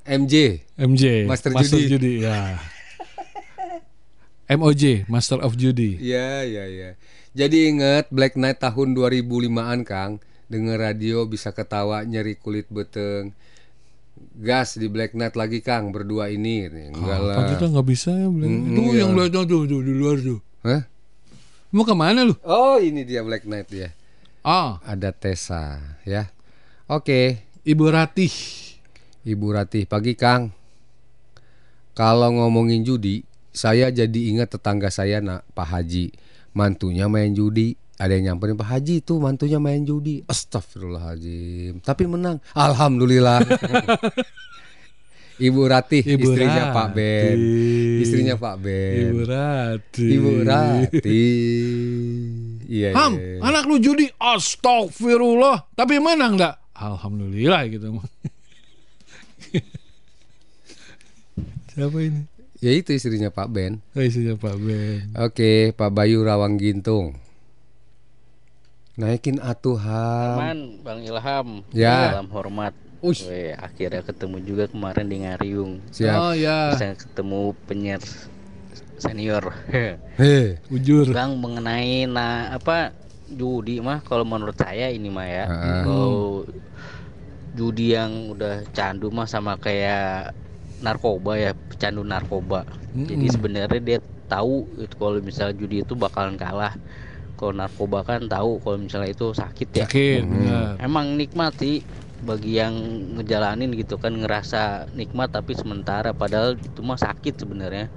MJ. MJ Master Judi. ya. MOJ Master of Judi. Iya iya iya. Jadi inget Black Knight tahun 2005-an Kang, denger radio bisa ketawa nyeri kulit beteng. Gas di Black Knight lagi Kang berdua ini. Enggak lah. Apa kita nggak bisa ya bilang. Mm, Itu iya. yang belakang tuh, tuh di luar tuh. Hah? Mau ke mana lu? Oh ini dia Black Knight ya. Ah, Ada Tessa ya. Oke, Ibu Ratih. Ibu Ratih pagi Kang. Kalau ngomongin judi, saya jadi ingat tetangga saya nak Pak Haji, mantunya main judi. Ada yang nyamperin Pak Haji itu mantunya main judi. Astagfirullahaladzim. Tapi menang. Alhamdulillah. Ibu Ratih, Ibu istrinya Pak Ben. Istrinya Pak Ben. Ibu Ratih. Ibu Ratih. Iya. Ham, iya. anak lu judi. Astagfirullah. Tapi menang enggak? Alhamdulillah gitu. Siapa ini? Ya itu istrinya Pak Ben. Oh, isinya Pak Ben. Oke, Pak Bayu Rawang Gintung. Naikin atuh Ham. Aman, Bang Ilham. Ya. Salam hormat. Ush. Weh, akhirnya ketemu juga kemarin di Ngariung. Siap. Oh ya, Bisa ketemu penyiar senior. Heh. ujur. Bang mengenai nah apa judi mah kalau menurut saya ini mah ya. Heeh. Kalau judi yang udah candu mah sama kayak narkoba ya, pecandu narkoba. Jadi sebenarnya dia tahu itu kalau misalnya judi itu bakalan kalah. Kalau narkoba kan tahu kalau misalnya itu sakit ya. Sakit, Hmm. benar. Emang nikmat sih bagi yang ngejalanin gitu kan ngerasa nikmat tapi sementara padahal itu mah sakit sebenarnya.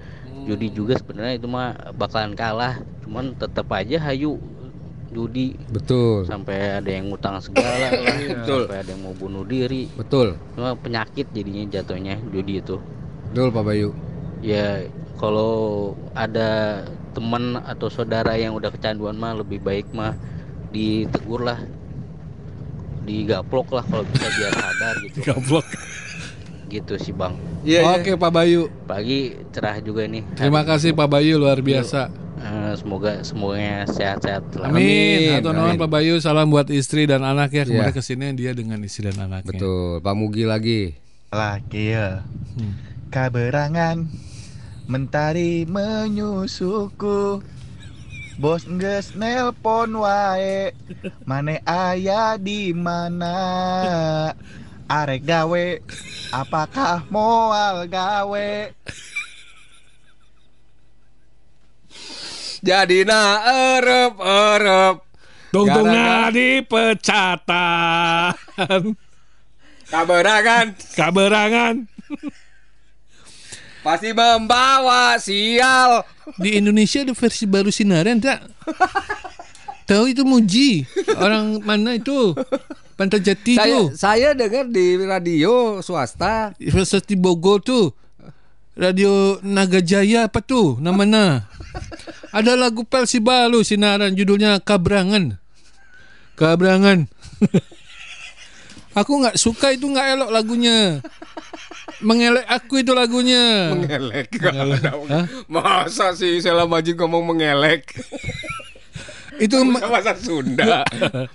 Judi juga sebenarnya itu mah bakalan kalah, cuman tetap aja hayu judi Betul. sampai ada yang ngutang segala lah, Betul. sampai ada yang mau bunuh diri. Betul. Cuma penyakit jadinya jatuhnya judi itu. Betul Pak Bayu. Ya kalau ada teman atau saudara yang udah kecanduan mah lebih baik mah ditegur lah digaplok lah kalau bisa biar sadar gitu Gablok. gitu sih bang Iya. Oke Pak Bayu. pagi cerah juga nih Terima kasih Pak Bayu luar biasa. Eh, semoga semuanya sehat-sehat. Amin. Amin, Atau amin. Pak Bayu salam buat istri dan anak ya. Kemarin Iya. ke sini dia dengan istri dan anaknya. Betul. Pak Mugi lagi. lagi ya Hmm. kaberangan mentari menyusuku Bos nges nelpon wae Mane aya di mana Arek gawe Apakah moal gawe Jadi na erep erep. Tungtungnya di pecatan. Kaberangan Kaberangan. pasti membawa sial. Di Indonesia ada versi baru Sinaran tak? Tahu itu Muji. Orang mana itu? Pantai Jati Saya tuh. saya dengar di radio swasta. Di Bogor tuh. Radio Naga Jaya apa tuh namanya? Ada lagu Pelsi Balu Sinaran judulnya Kabrangan. Kabrangan. aku nggak suka itu nggak elok lagunya. Mengelek aku itu lagunya. Mengelek. Hah? Masa sih Sela Majid ngomong mengelek? Itu Bahasa Sunda.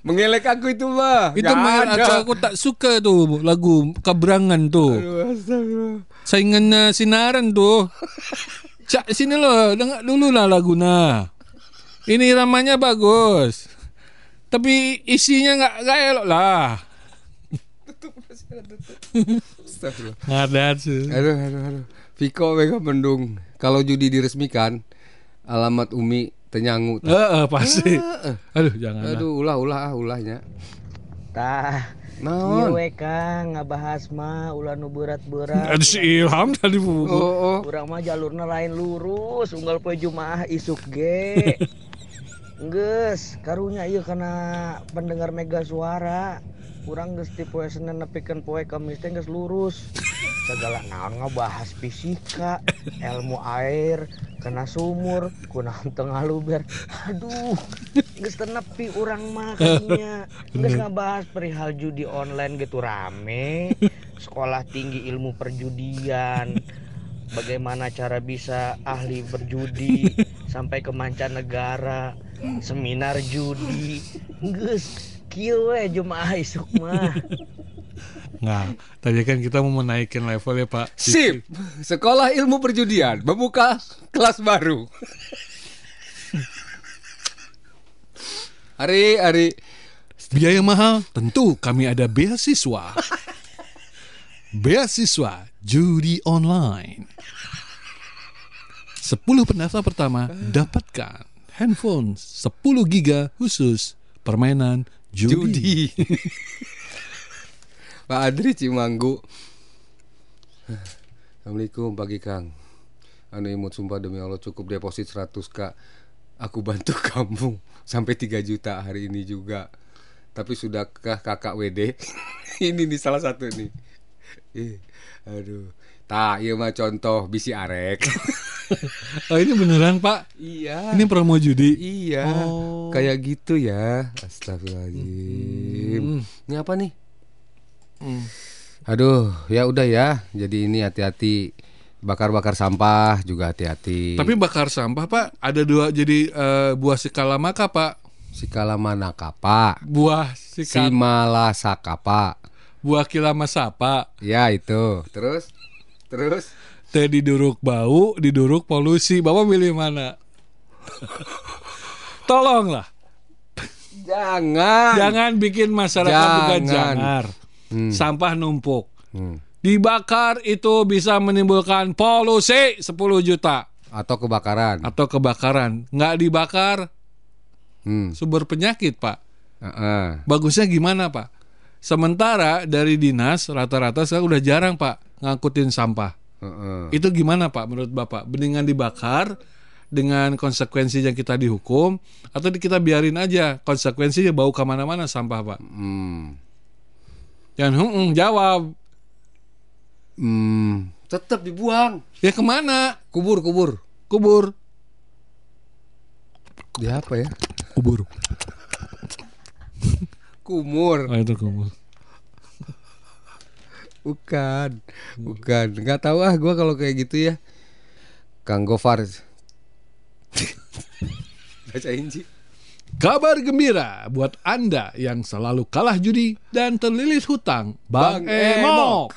mengelek aku itu mah. itu Nggak ma- ada. aku, aku tak suka tuh lagu Kabrangan tuh. Aduh, astagfirullah. Saingannya Sinaran tuh. Cak sini lo, dengar dulu lah laguna. Ini ramanya bagus. Tapi isinya nggak nggak elok lah. Ngadat sih. Aduh, aduh, aduh. Viko Mega Mendung. Kalau judi diresmikan, alamat Umi Tenyangu. Heeh, pasti. Aduh, jangan. Aduh, ulah ulah ah, ulahnya. Tah, we Kang ngabahas mah ulah nu berat-berat. Si Ilham tadi bu. Oh, oh. Urang mah jalurna lain lurus, unggal poe Jumaah isuk ge. Geus, karunya ieu kana pendengar mega suara. Urang geus ti poe Senin nepikeun poe Kamis teh geus lurus. Segala naon ngebahas fisika, ilmu air, kena sumur, kunaon teu ngaluber. Aduh, geus teu nepi urang mah kayaknya. Geus ngabahas perihal judi online gitu rame. Sekolah tinggi ilmu perjudian. Bagaimana cara bisa ahli berjudi sampai ke mancanegara, seminar judi. Geus kieu we jumaah isuk mah. Nah, tadi kan kita mau menaikkan level ya Pak. Sip. Sekolah Ilmu Perjudian membuka kelas baru. Hari, hari. Biaya mahal, tentu kami ada beasiswa. Beasiswa judi online. 10 pendaftar pertama dapatkan handphone 10 giga khusus permainan judi. Judi. Pak Adri Cimanggu. Assalamualaikum pagi Kang. Anu imut sumpah demi Allah cukup deposit 100 kak. Aku bantu kamu sampai 3 juta hari ini juga. Tapi sudahkah kakak WD? ini nih salah satu nih. Ih, aduh. Tak, iya mah contoh bisi arek. Oh ini beneran Pak? iya. Ini promo judi? Iya. Oh. Kayak gitu ya. Astagfirullahaladzim. Hmm. Ini apa nih? Aduh, ya udah ya. Jadi ini hati-hati bakar-bakar sampah juga hati-hati. Tapi bakar sampah Pak ada dua jadi eh, buah sikalamaka Pak. Sikalamanakapa, Buah sikal Simalasakapa. buah kilamasapa. Ya itu. Terus terus Teh diduruk bau, diduruk polusi. Bapak pilih mana? Tolonglah. jangan. Jangan bikin masyarakat Jangan. jangar. Hmm. Sampah numpuk. Hmm. Dibakar itu bisa menimbulkan polusi 10 juta Atau kebakaran. atau kebakaran. Nggak dibakar Hmm. sumber penyakit, Pak. Heeh. Bagusnya gimana, Pak? Sementara dari dinas rata-rata sekarang udah jarang, Pak, ngangkutin sampah. Heeh. Itu gimana, Pak, menurut Bapak? Mendingan dibakar dengan konsekuensi yang kita dihukum atau kita biarin aja konsekuensinya bau ke mana-mana sampah, Pak? Hmm. Jangan "Hmm, jawab. Hmm. Tetap dibuang. Ya ke mana? Kubur, kubur. Kubur. Dia apa ya? Kubur. Kumur. Oh, itu kubur. Bukan, bukan. Nggak tahu ah gue kalau kayak gitu ya. Kang Gofar. Bacain sih. Kabar gembira buat Anda yang selalu kalah judi dan terlilit hutang. Bang, Bang Emok.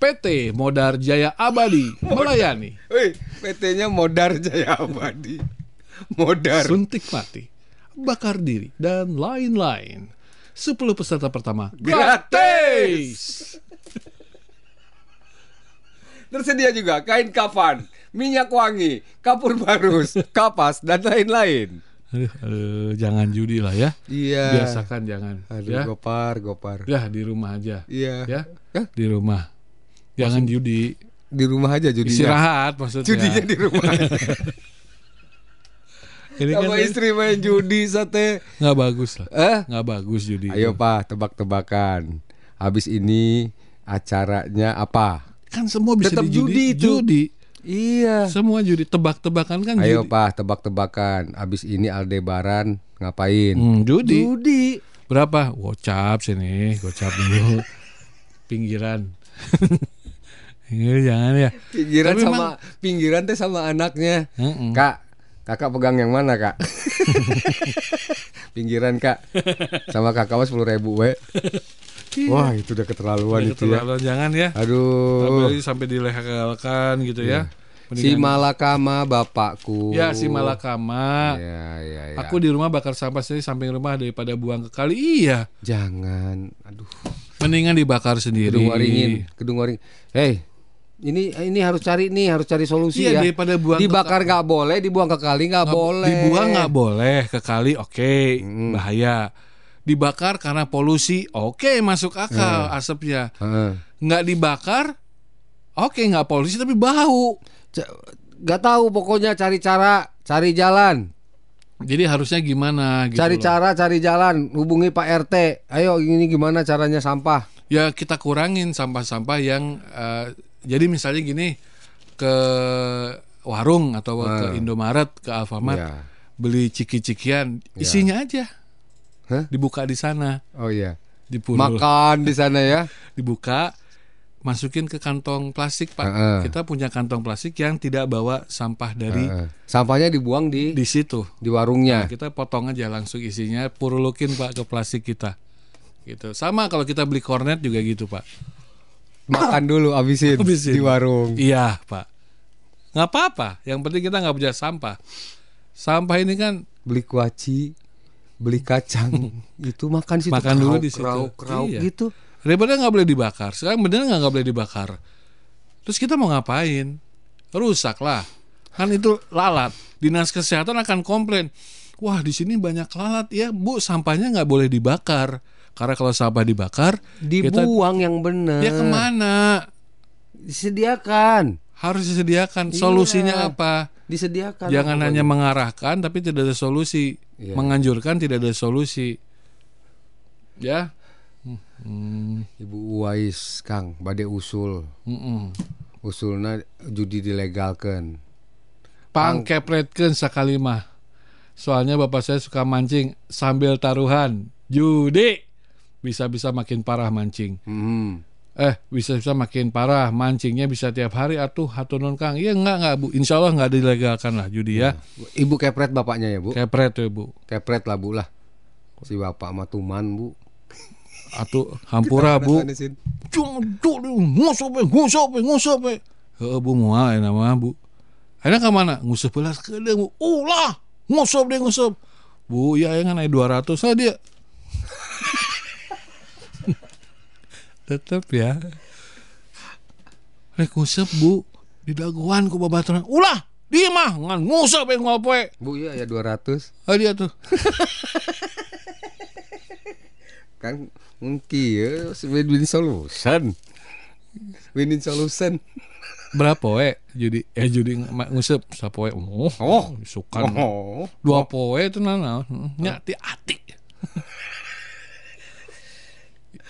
PT Modar Jaya Abadi melayani. Wih, PT-nya Modar Jaya Abadi. Modar. Suntik mati, bakar diri, dan lain-lain. 10 peserta pertama Gratis. Tersedia juga kain kafan, minyak wangi, kapur barus, kapas, dan lain-lain. Aduh, aduh, jangan judi lah ya. Iya. Biasakan jangan. Aduh, ya. gopar, gopar. Ya di rumah aja. Iya. Ya. Hah? Di rumah. Jangan judi. Di rumah aja judinya. Istirahat maksudnya. Judinya di rumah. Ini kan Sama istri main judi sate. nggak bagus lah. Eh? Nggak bagus judi. Ayo Pak, tebak-tebakan. Habis ini acaranya apa? Kan semua bisa Tetap dijudi. judi itu. Judi. Iya. Semua judi. Tebak-tebakan kan Ayo judi. Pak, tebak-tebakan. Habis ini Aldebaran ngapain? Hmm, judi. Judi. Berapa? Gocap sini. Gocap dulu. Pinggiran. Ini jangan ya. Pinggiran Tapi sama emang- pinggiran teh sama anaknya. Mm-mm. Kak, kakak pegang yang mana kak? pinggiran kak, sama kakak mah sepuluh ribu we. Wah itu udah keterlaluan Udah itu ya. keterlaluan, jangan ya. Aduh. Apalagi sampai dilegalkan gitu ya. Si Malakama bapakku. Ya si Malakama. Ya, ya, ya. Aku di rumah bakar sampah sendiri samping rumah daripada buang ke kali. Iya. Jangan. Aduh. Mendingan dibakar sendiri. Kedung waringin, kedung waring. Hei, ini ini harus cari nih, harus cari solusi Iya, ya. daripada buang Dibakar nggak boleh, dibuang ke kali nggak Nggak bo- boleh. Dibuang nggak boleh ke kali, oke, bahaya. Dibakar karena polusi, oke masuk akal asapnya. Heeh. Nggak dibakar, oke nggak polusi tapi bau. C- Nggak tahu pokoknya cari cara, cari jalan. Jadi harusnya gimana? Gitu cari loh. cara, cari jalan. Hubungi Pak RT. Ayo ini gimana caranya sampah? Ya kita kurangin sampah-sampah yang eh, jadi misalnya gini ke warung atau ke Hmm. Indomaret, ke Alfamart, Ya. beli ciki-cikian, Ya. isinya aja. Hah? Dibuka di sana, Oh iya. dipulul. Makan di sana ya. dibuka masukin ke kantong plastik pak Heeh. kita punya kantong plastik yang tidak bawa sampah dari Heeh. Sampahnya dibuang di di situ di warungnya. kita potong aja langsung isinya purulukin pak ke plastik kita gitu sama kalau kita beli kornet juga gitu pak Makan dulu abisin, Habisin. di warung. iya pak. Nggak apa-apa. Yang penting kita nggak punya sampah. Sampah ini kan Beli kuaci, beli kacang, itu makan situ. Makan dulu di situ. krauk, krauk Iya. gitu. daripada nggak boleh dibakar. Sekarang bener nggak nggak boleh dibakar? Terus kita mau ngapain? Rusak lah. Kan itu lalat. Dinas kesehatan akan komplain. Wah di sini banyak lalat ya. Bu sampahnya nggak boleh dibakar karena kalau sampah dibakar kita Dibuang yang benar. ya ke mana Disediakan. harus disediakan Iya. solusinya apa Disediakan. jangan hanya mengarahkan tapi tidak ada solusi Iya. menganjurkan tidak ada solusi ya Hmm, Ibu Uwais, Kang, bade usul. mm-mm. Usulna judi dilegalkan. Pang kepretkeun sakali mah. Soalnya bapak saya suka mancing sambil taruhan. Judi. Bisa-bisa makin parah mancing. Hmm. Eh, bisa-bisa makin parah mancingnya bisa tiap hari atuh hatunun Kang. Iya enggak enggak Bu. Insya Allah enggak dilegalkan lah judi ya. Ibu kepret bapaknya ya, Bu? Kepret tuh Bu. Kepret lah, Bu lah. Si bapak mah tuman, Bu. Atuh hampura Bu. Cung cung we, ngusop we. Heeh Bu moal enak mah Bu. Ayeuna ka mana? Nguseup heula kedeung Bu. Ulah, ngusop deh ngusop. Bu, ya yang naik 200 lah dia. Tetep ya. Rek nguseup Bu, di daguan ku babaturan. Ulah, dia mah ngan ngusop we ngopoe. Bu, iya ya 200. Ah dia tuh. Kan mungkin ya win-win solution. Win-win solution. Berapa we judi eh judi ma- nguseup sapoe. Oh, Oh. sukan. Oh. dua poe itu nana nya ti ati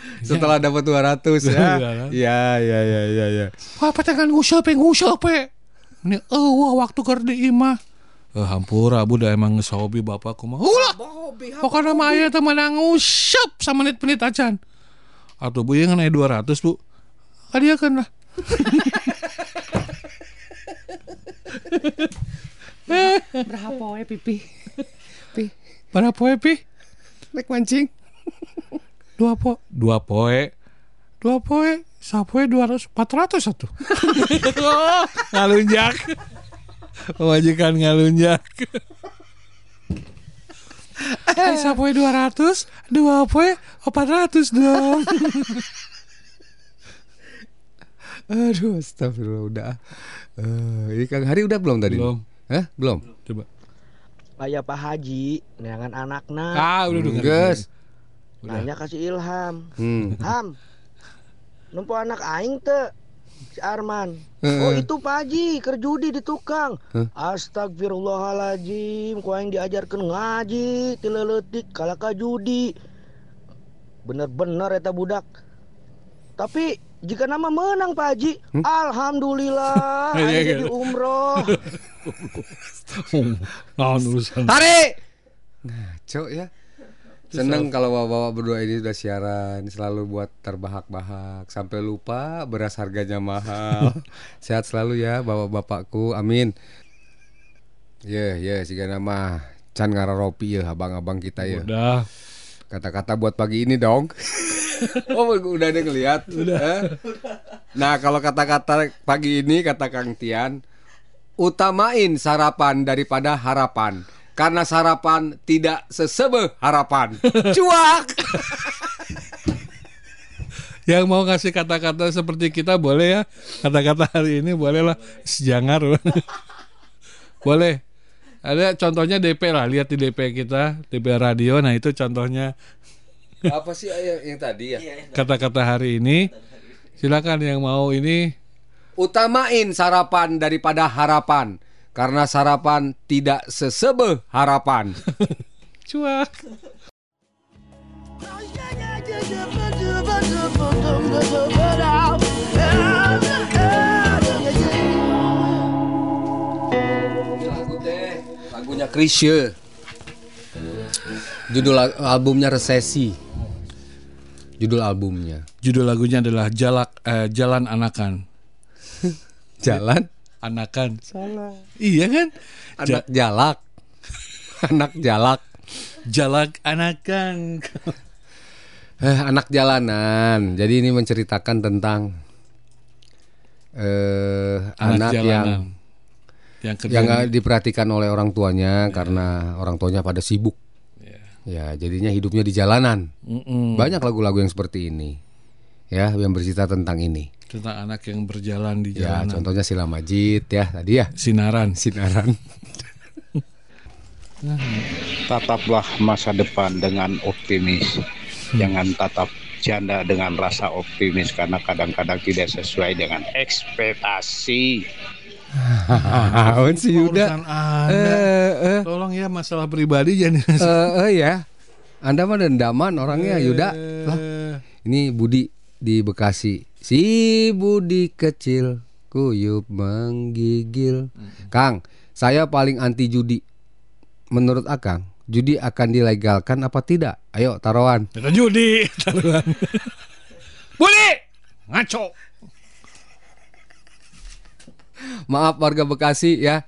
Setelah dapat 200 ya. Iya. Iya, iya, iya, iya, iya. wah patengan nguseup we nguseup we ini eueuh waktu keur di imah Eh hampura bu da emang geus hobi bapakku mah. Ulah. Pokoknya mah aya teh menang nguseup samenit-menit acan. Atuh bu yang naik 200 bu. Kadiakeun lah. Berapa we pipi? Pi, Berapa poe pi? mek mancing. Dua po, dua poe. Dua poe, sapoe 200, 400 satu. oh, ngalunjak. Majikan ngalunjak. Eh, sapoe 200, dua poe 400 dong. Aduh, astagfirullah udah. Eh, ini Kang Hari udah belum tadi? Belum. Hah? Belum. Coba. Ayah Pak Haji, neangan anakna. Ah, udah dengar. Geus. Nanya kasih ilham. Hmm. Ham. Numpu anak aing teu si Arman. Oh itu Pak Haji kerjudi di tukang. Hah? Astagfirullahaladzim, ku aing diajarkan ngaji, tileletik kalaka judi. Bener-bener eta budak. Tapi jika nama menang Pak Haji, alhamdulillah Iya, aing iya. jadi umroh. Hari. Ngaco ya. Seneng kalau bapak-bapak berdua ini udah siaran selalu buat terbahak-bahak sampai lupa beras harganya mahal. Sehat selalu ya bapak-bapakku. Amin. Ya, ya sih nama can ngararopi ya abang-abang kita ya. Udah. Kata-kata buat pagi ini dong. oh, udah ada ngeliat. Udah. Nah, kalau kata-kata pagi ini kata Kang Tian, utamain sarapan daripada harapan. Karena sarapan tidak sesebe harapan. Cuak. Yang mau kasih kata-kata seperti kita boleh ya. Kata-kata hari ini bolehlah sejangar. boleh. Ada contohnya DP lah, lihat di DP kita, DP radio. Nah, itu contohnya Apa sih yang, yang tadi ya? kata-kata hari ini. Silakan yang mau ini Utamain sarapan daripada harapan. Karena sarapan tidak sesebe harapan. cuak. Lagu lagunya Krisye. Judul al- albumnya Resesi. Judul albumnya. Judul lagunya adalah Jalak eh, Jalan Anakan. Jalan Anakan. Salah. Iya kan? anak jalak. anak jalak. Jalak Anakan. Eh, anak jalanan. Jadi ini menceritakan tentang eh anak, yang jalanan. yang kerja yang nggak diperhatikan oleh orang tuanya karena orang tuanya pada sibuk. Ya, jadinya hidupnya di jalanan. Mm-mm. Banyak lagu-lagu yang seperti ini. Ya, yang bercerita tentang ini. Tentang anak yang berjalan di Ya, jalanan. contohnya Sila Majid ya tadi ya. Sinaran. Sinaran. Tataplah masa depan dengan optimis. Jangan tatap janda dengan rasa optimis karena kadang-kadang tidak sesuai dengan ekspektasi. Awan si Yuda. Eh, eh, Tolong ya masalah pribadi jangan eh, eh, ya. Anda mah dendaman orangnya Yuda. Lah, Eh, ini Budi di Bekasi. Si Budi kecil kuyup menggigil. Kang, saya paling anti judi. Menurut Akang, judi akan dilegalkan apa tidak? Ayo taruhan. Kita judi. taruhan. Budi. Ngaco. Maaf warga Bekasi ya.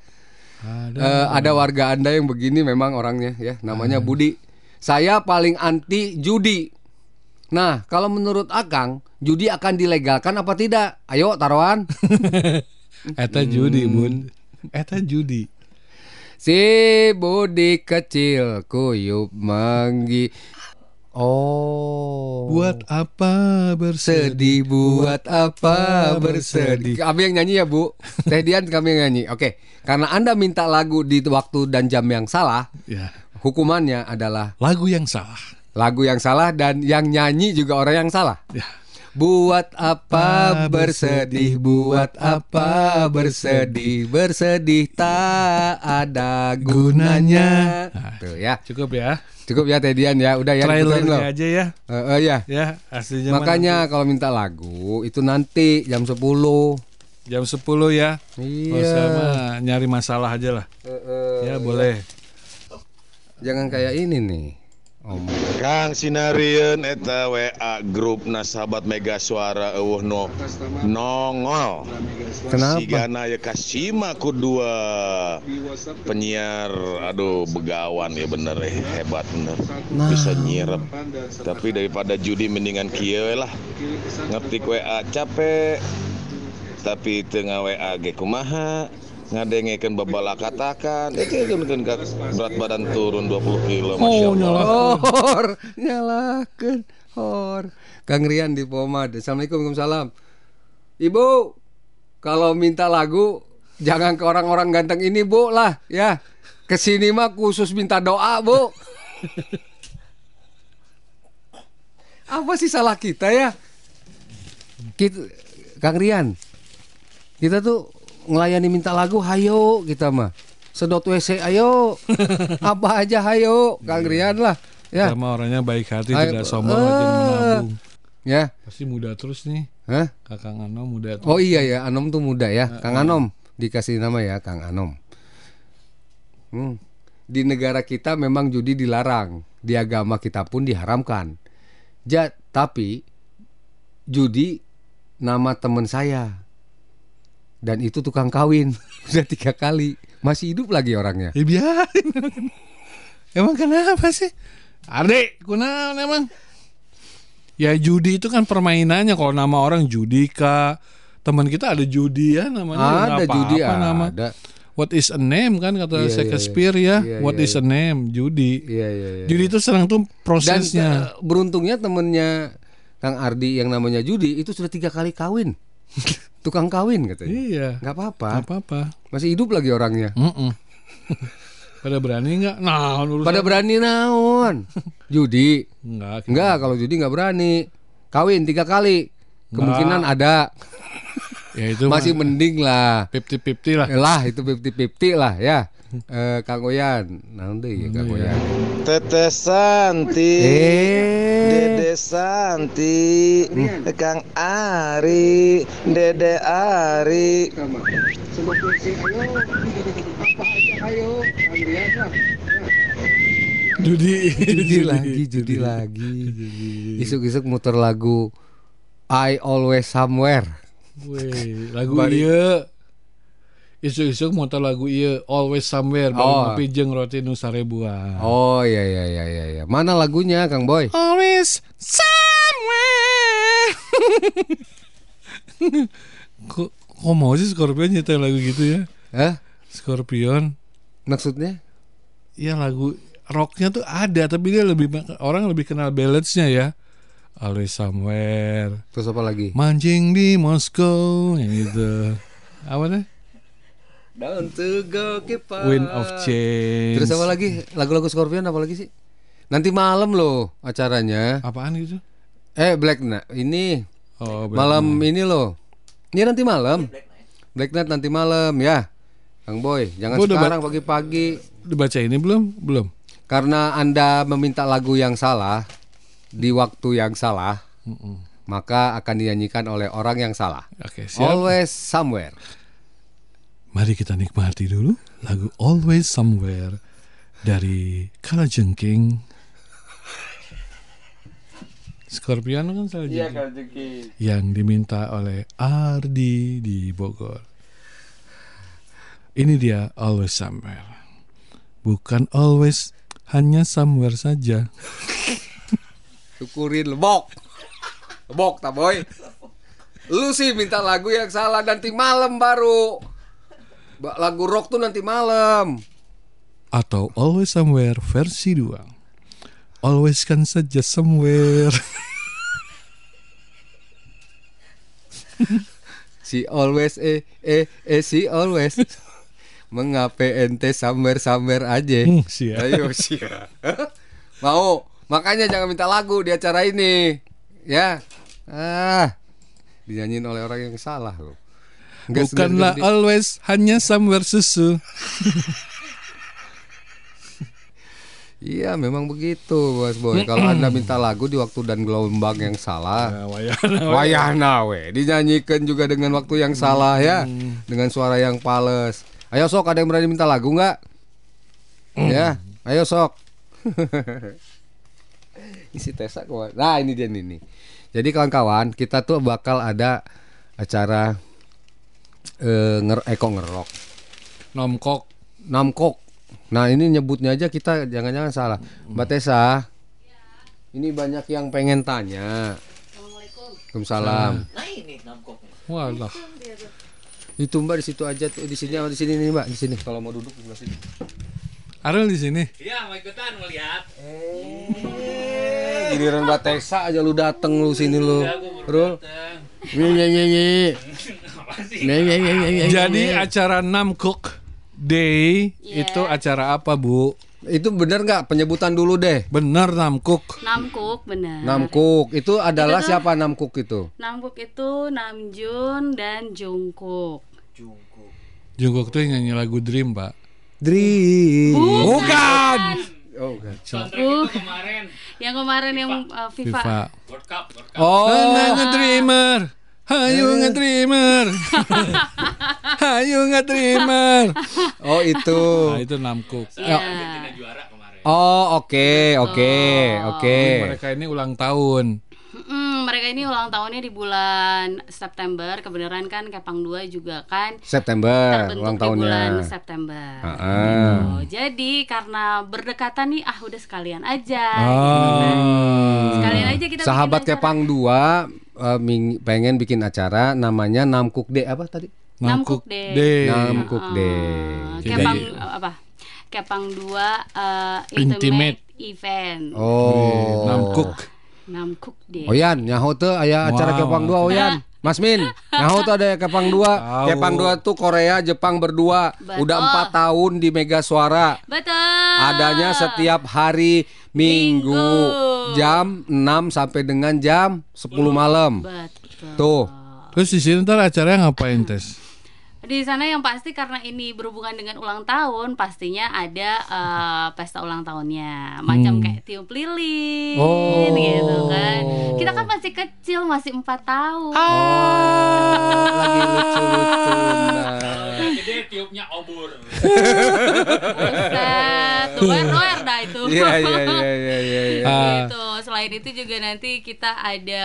Ada. Eh, ada warga Anda yang begini memang orangnya ya, namanya Budi. Saya paling anti judi. Nah, kalau menurut Akang, judi akan dilegalkan apa tidak? Ayo taruhan. Eta judi, Bun. Eta judi. Si Budi kecil kuyup menggi. Oh. Buat apa bersedih? sedih buat apa bersedih. Kami yang nyanyi ya, Bu. Teh Dian kami yang nyanyi. Oke. Karena Anda minta lagu di waktu dan jam yang salah, Ya. hukumannya adalah Lagu yang salah. Lagu yang salah dan yang nyanyi juga orang yang salah. Ya. Buat apa bersedih, buat apa bersedih, bersedih tak ada gunanya. Nah, Tuh ya, Cukup ya. cukup ya Tedian ya, udah ya. Trailernya aja ya. Eh, eh, ya. Ya, aslinya Makanya kalau minta lagu itu nanti jam 10 nanti jam 10 ya. Iya. Usah mah nyari masalah aja lah. Ya, boleh. Jangan kayak ini nih. Kang Sinarian eta WA grup sahabat Mega Suara eueuh no nongol. Kenapa? Ya kasima kedua. Penyiar aduh begawan ya bener eh hebat bener. Bisa nyirep. Tapi daripada judi mendingan kieu lah. Ngetik WA capek. Tapi tengah WA ge kumaha ngadengekeun babala katakan itu kan berat badan turun 20 kilo masya Oh, Allah Hor, nyalakan. Hor. Kang Rian di Pomad. Assalamualaikum Waalaikumsalam. Ibu, kalau minta lagu jangan ke orang-orang ganteng ini, Bu lah, ya. Ke sini mah khusus minta doa, Bu. Apa sih salah kita ya? Kita, Kang Rian, kita tuh ngelayani minta lagu, hayo kita mah. Sedot WC, ayo. Apa aja, hayo. Kang Rian lah. Ya. Sama orangnya baik hati, Ayo, tidak sombong, rajin menabung. Ya. Pasti muda terus nih. Hah? Kakak Ano muda terus. Oh iya ya, Anom tuh muda ya. Kang Anom dikasih nama ya, Kang Anom. Hmm. Di negara kita memang judi dilarang, di agama kita pun diharamkan. Ja, tapi judi nama teman saya. Dan itu tukang kawin udah tiga kali, masih hidup lagi orangnya. Ya biarin. emang kenapa sih? Arde, kunaon emang? Ya judi itu kan permainannya. Kalau nama orang Judika, teman kita ada judi ya namanya. Ada apa-apa judi nama. ada. what is a name kan kata Iya, iya, Shakespeare iya. ya. Iya, what iya, is a name? Judi. Iya iya iya. Judi itu senang tuh Dan prosesnya. eh, beruntungnya temennya Kang Ardi yang namanya Judi itu sudah tiga kali kawin. Tukang kawin katanya. iya. Nggak apa-apa. Gak apa-apa. Masih hidup lagi orangnya. Mm-mm. Pada berani nggak? Nah, urusan- Pada berani naon? Judi. Enggak. Enggak, kalau judi nggak berani. Kawin tiga kali. Kemungkinan ada. Ya itu Masih mending lah. 50-50 lah. Lah itu 50-50 lah ya. Eh Kang Oyan. Nanti ya Kang Oyan. Teteh Santi, Eh. Dede Santi, Kang Ari, Dede Ari. Judi. Judi lagi, judi lagi. Isuk-isuk muter lagu I Always Somewhere. Weh, lagu Bari- iya. Isuk-isuk motor lagu iya Always Somewhere Oh. ngopi jeung roti nu sarebuan Oh iya iya iya iya iya. Mana lagunya Kang Boy? Always Somewhere Kok, kok mau sih Scorpion nyetel lagu gitu ya Hah? Scorpion Maksudnya? Ya lagu rocknya tuh ada Tapi dia lebih Orang lebih kenal balladnya ya Always Somewhere Terus apa lagi? Mancing di Moskow Yang gitu Apa deh? Down to go keep on. Wind of Change Terus apa lagi? Lagu-lagu Scorpion apa lagi sih? Nanti malam loh acaranya. Apaan gitu? Eh Black Knight ini Oh, Black malam ini loh. Ini nanti malam. Black Knight nanti malam ya. Kang Boy, jangan Gua udah sekarang pagi-pagi Dibaca ini belum? Belum karena Anda meminta lagu yang salah di waktu yang salah, maka akan dinyanyikan oleh orang yang salah. Oke siap Always somewhere. Mari kita nikmati dulu lagu Always Somewhere dari Kalajengking. Scorpion kan salah yang diminta oleh Ardi di Bogor. Ini dia Always Somewhere. Bukan always, hanya somewhere saja. Syukurin lebok. Lebok tak boy. Lu sih minta lagu yang salah nanti malam baru. Ba- Lagu rock tuh nanti malam. Atau Always Somewhere versi 2. Always kan saja somewhere. Si always eh eh eh si always. Mengapa ente somewhere somewhere aja? Hmm. Ayo siap. Mau. Makanya jangan minta lagu di acara ini. Ya. Ah. Dinyanyiin oleh orang yang salah loh. Nggak Bukanlah segan-segan always, hanya somewhere susu. Iya memang begitu Bos Boy Kalau anda minta lagu di waktu dan gelombang yang salah Wayahna we Dinyanyikan juga dengan waktu yang salah ya Dengan suara yang pales Ayo sok ada yang berani minta lagu nggak? Ya Ayo sok Isi Tesa kawan Nah ini dia ini Jadi kawan-kawan kita tuh bakal ada acara eh, nger Eko ngerok Nomkok. Namkok. Nah ini nyebutnya aja kita jangan-jangan salah. Mbak Tessa, ini banyak yang pengen tanya. Waalaikumsalam. Walah. Itu Mbak di situ aja tuh di sini sama di sini nih Mbak di sini. Kalau mau duduk di sebelah sini. Ariel di sini. Iya, mau ikutan ngeliat. Giliran Mbak Tessa aja lu dateng lu sini lu. Rul. Nye nye nye nye. Nye nye nye nye nye. Jadi acara Namkok Day Iya. itu acara apa, Bu? itu bener nggak penyebutan dulu deh. Bener Namkok. Namkuk benar. Namkuk itu adalah Itu tuh- siapa Namkuk itu? Namkuk itu Namjoon dan Jungkook. Jungkook tuh yang nyanyi lagu Dream, Pak. Dream. Bukan. Oh, bukan. Uh, yang kemarin yang uh, FIFA. FIFA. World Cup, World Cup. Oh, Nana nge-dreamer. Hayu nge-dreamer. Hayu nge-dreamer. oh itu. Nah, itu Namkuk. Iya. juara kemarin. Oh oke oke oke. Mereka ini ulang tahun. Mm, mereka ini ulang tahunnya di bulan September. Kebenaran kan Kepang 2 juga kan September terbentuk ulang di bulan tahunnya. September. Ah. Oh, jadi karena berdekatan nih, ah udah sekalian aja. Ah. gitu kan. Sekalian aja kita Sahabat bikin acara. Kepang 2 eh, ming- pengen bikin acara namanya Namkuk D apa tadi? Namkuk Day. Day. Namkuk Day. Kepang Jadi- apa? Kepang 2 eh, Intimate. Intimate Event. Oh. Namkuk. Namkuk Day. Oyan, nyaho teu aya acara Wow. Kepang 2 Oyan. Mas Min, nyaho teu ada Kepang 2. Tahu. Kepang 2 tuh Korea, Jepang berdua. Betul. Udah empat tahun di Mega Suara. Betul. Adanya setiap hari Minggu, Minggu. jam 6 sampai dengan jam 10 malam. Betul. Tuh. Terus di sini ntar acaranya ngapain tes? Di sana yang pasti karena ini berhubungan dengan ulang tahun, pastinya ada eh, pesta ulang tahunnya, macam kayak tiup lilin, Oh. gitu kan. Kita kan masih kecil, masih empat tahun. Oh, lagi lucu-lucu. Kalau gede tiupnya obor. Buset, doer doer dah itu. Iya, iya, iya, iya, iya. iya. Ah. Gitu. Selain itu juga nanti kita ada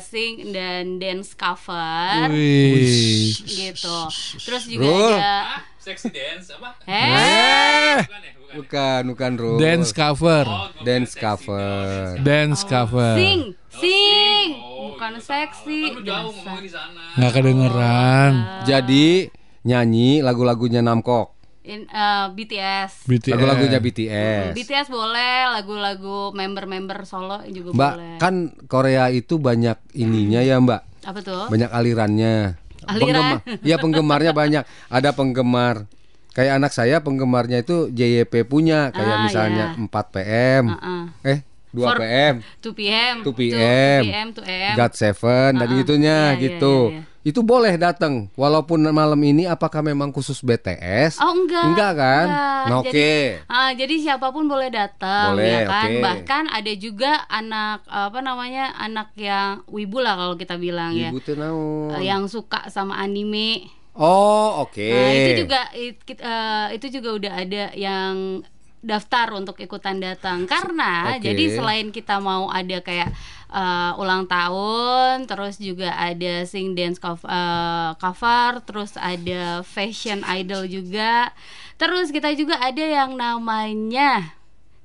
sing dan dance cover, Wih. gitu. Terus juga Bro. ada? Sexy dance apa? eh, Bukan ya, bukan. Bukan, bukan, Bro. Dance cover. Oh, Dance kira sexy cover. Dance cover. sing, sing, Oh, bukan seksi. Kan jauh di sana. Kedengeran. Jadi nyanyi lagu-lagunya Namkok. In, eh, BTS. BTS. Lagu-lagunya BTS. BTS boleh, lagu-lagu member-member solo juga Mbak, boleh. kan Korea itu banyak ininya ya, Mbak. Apa tuh? Banyak alirannya. Aliran? Penggemar- Iya, penggemarnya banyak. Ada penggemar kayak anak saya penggemarnya itu JYP punya kayak Ah, misalnya iya. 4 PM. Uh-uh. Eh, 2 For- PM. 2 PM 2 PM. 2 PM 2 AM God Seven dan Uh-uh. gitunya Iya, iya, gitu. iya, iya. Itu boleh datang walaupun malam ini apakah memang khusus BTS? Oh enggak Enggak kan? enggak. Nah, Jadi- Oke. Ah, jadi siapa pun boleh datang Boleh, ya kan. oke. Bahkan ada juga anak apa namanya anak yang wibu lah kalau kita bilang ya, Ibu teh naon? Eh, yang suka sama anime. Oh, oke. Nah itu juga it- eh, itu juga udah ada yang daftar untuk ikutan datang karena Oke. jadi selain kita mau ada kayak eh, ulang tahun terus juga ada sing dance cover, cover terus ada fashion idol juga terus kita juga ada yang namanya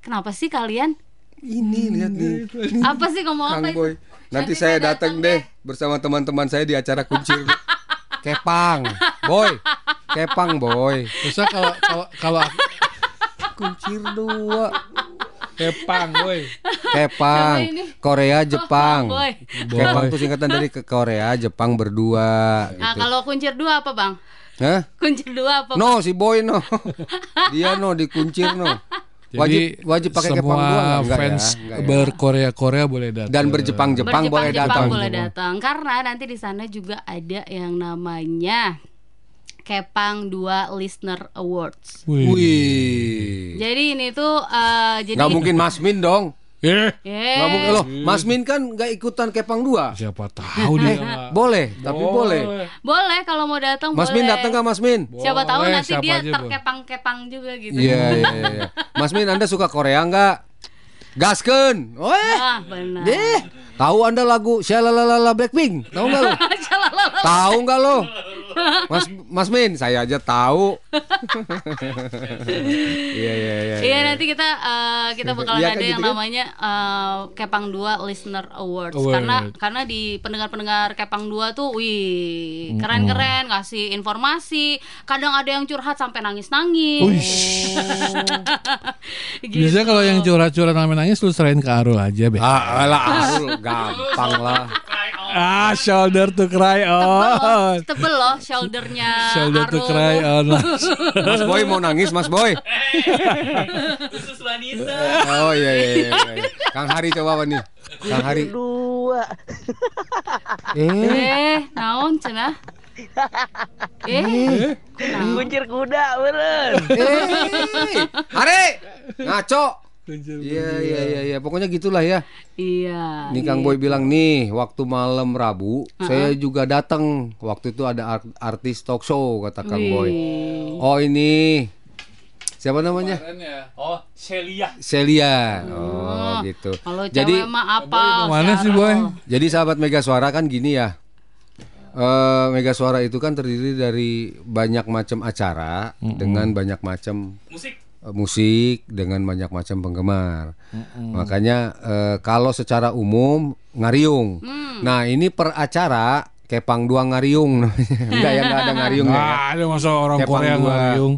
kenapa sih kalian Ini lihat nih. apa sih ngomong Kang apa itu? Boy. Nanti saya datang deh bersama teman-teman saya di acara kuncir. Kepang, Boy. Kepang, Boy. Terus kalau kalau kalau Kuncir dua. Kepang, boy. Kepang? Korea, Jepang. Boy. Kepang tuh singkatan dari ke Korea, Jepang berdua Nah gitu. kalau kuncir dua apa bang? Hah? Kuncir dua apa? Bang? No, si Boy no. Dia no dikuncir no. Jadi Wajib wajib pakai semua kepang dua ya? fans Enggak ya? berkorea Korea boleh datang. Dan berjepang-jepang boleh Berjepang-Jepang datang. boleh datang karena nanti di sana juga ada yang namanya Kepang 2 Listener Awards. Wih. Wih. Jadi ini tuh eh, jadi Nggak mungkin Mas Min dong. Eh, Eh, Nggak mungkin loh. Mas Min kan nggak ikutan kepang dua. siapa tahu dia. nggak- Boleh, tapi boleh. boleh kalau mau datang Mas boleh. Min datang nggak Mas Min? Siapa tahu Boleh, nanti siapa dia terkepang-kepang juga gitu. Iya, iya, iya. iya. Mas Min, Anda suka Korea nggak? Gasken. Oh, eh. Ah, benar. Deh. Tahu Anda lagu Shalalala Blackpink? Tahu nggak lo? Tahu nggak lo? Mas Mas Min, saya aja tahu. Iya, iya, iya. Iya nanti kita eh, kita bakalan Iya, ada kan yang gitu kan? namanya eh, Kepang 2 Listener Awards Award. karena karena di pendengar-pendengar Kepang 2 tuh wih keren-keren ngasih informasi kadang ada yang curhat sampai nangis-nangis gitu. Biasanya kalau yang curhat-curhat namanya nangis lu serahin ke Arul aja, Be. Ah, alah, Arul, gampang lah. Ah, shoulder to cry tebel on. tebel loh shouldernya Shoulder to cry on. Mas Boy mau nangis, Mas Boy. Khusus wanita. Oh iya iya iya. iya. Kang Hari coba apa nih? Kang Hari. Dua. Eh, eh naon cenah eh Kuncir kuda beren. eh, Hari. Ngaco. Iya iya iya iya. Pokoknya gitulah ya. iya Nih Kang Boy bilang nih, waktu malam Rabu saya juga datang. Waktu itu ada art- artis talk show kata Kang Boy. Oh ini siapa namanya? Oh, Celia. Celia. Oh, gitu. kalau Jadi mah apa Mana sih, Boy? Jadi sahabat Mega Suara kan gini ya. Eh Mega Suara itu kan terdiri dari banyak macam acara dengan banyak macam Musik. Eh, musik dengan banyak macam penggemar. Makanya eh, kalau secara umum ngariung. Nah, ini per acara Kepang Dua Ngariung. Enggak ya, enggak ada Ngariung ya. Nggak ada masa orang Kepang Korea dua. ngariung.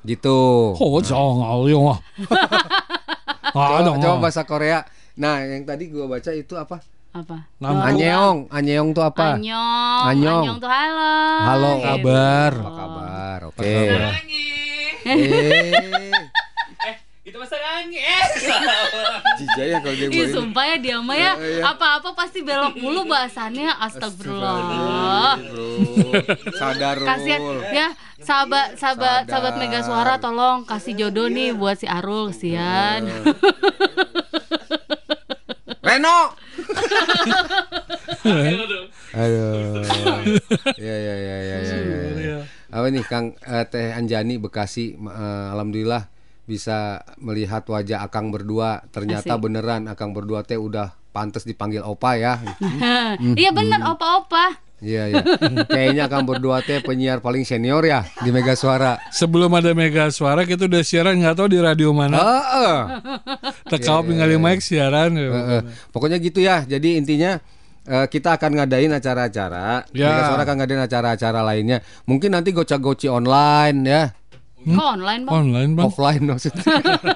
Gitu. Oh, jangan ngariung ah. Coba, coba bahasa Korea. Nah, yang tadi gua baca itu apa? Apa? Nam- Anyeong, Anyeong tuh apa? Anyong. Anyong. Anyong tuh halo. Halo, kabar. Apa kabar? Oke. kabar? Eh, Itu masa rangi eh. Jijai ya kalau dia Ih sumpah ya dia mah ya Iya, iya. Apa-apa pasti belok mulu bahasannya Astagfirullah. Sadar Kasihan ya sahabat sahabat Sadar. sahabat Mega Suara tolong kasih jodoh nih buat si Arul kesian. Reno. Aduh. Ya ya ya ya ya. ya. Apa nih Kang eh, Teh Anjani Bekasi eh, alhamdulillah bisa melihat wajah Akang berdua. Ternyata Asik. beneran Akang berdua teh udah pantas dipanggil opa ya. Iya bener opa-opa. Iya iya. Kayaknya Akang berdua teh penyiar paling senior ya di Mega Suara. Sebelum ada Mega Suara kita udah siaran nggak tahu di radio mana. Heeh. Tekau Iya, iya, ningali iya. mic siaran. ya. Heeh. Pokoknya gitu ya. Jadi intinya eh, kita akan ngadain acara-acara. Ya. Mega Suara akan ngadain acara-acara lainnya. Mungkin nanti gocak-goci online ya. Kok online bang? Online bang. Offline maksudnya.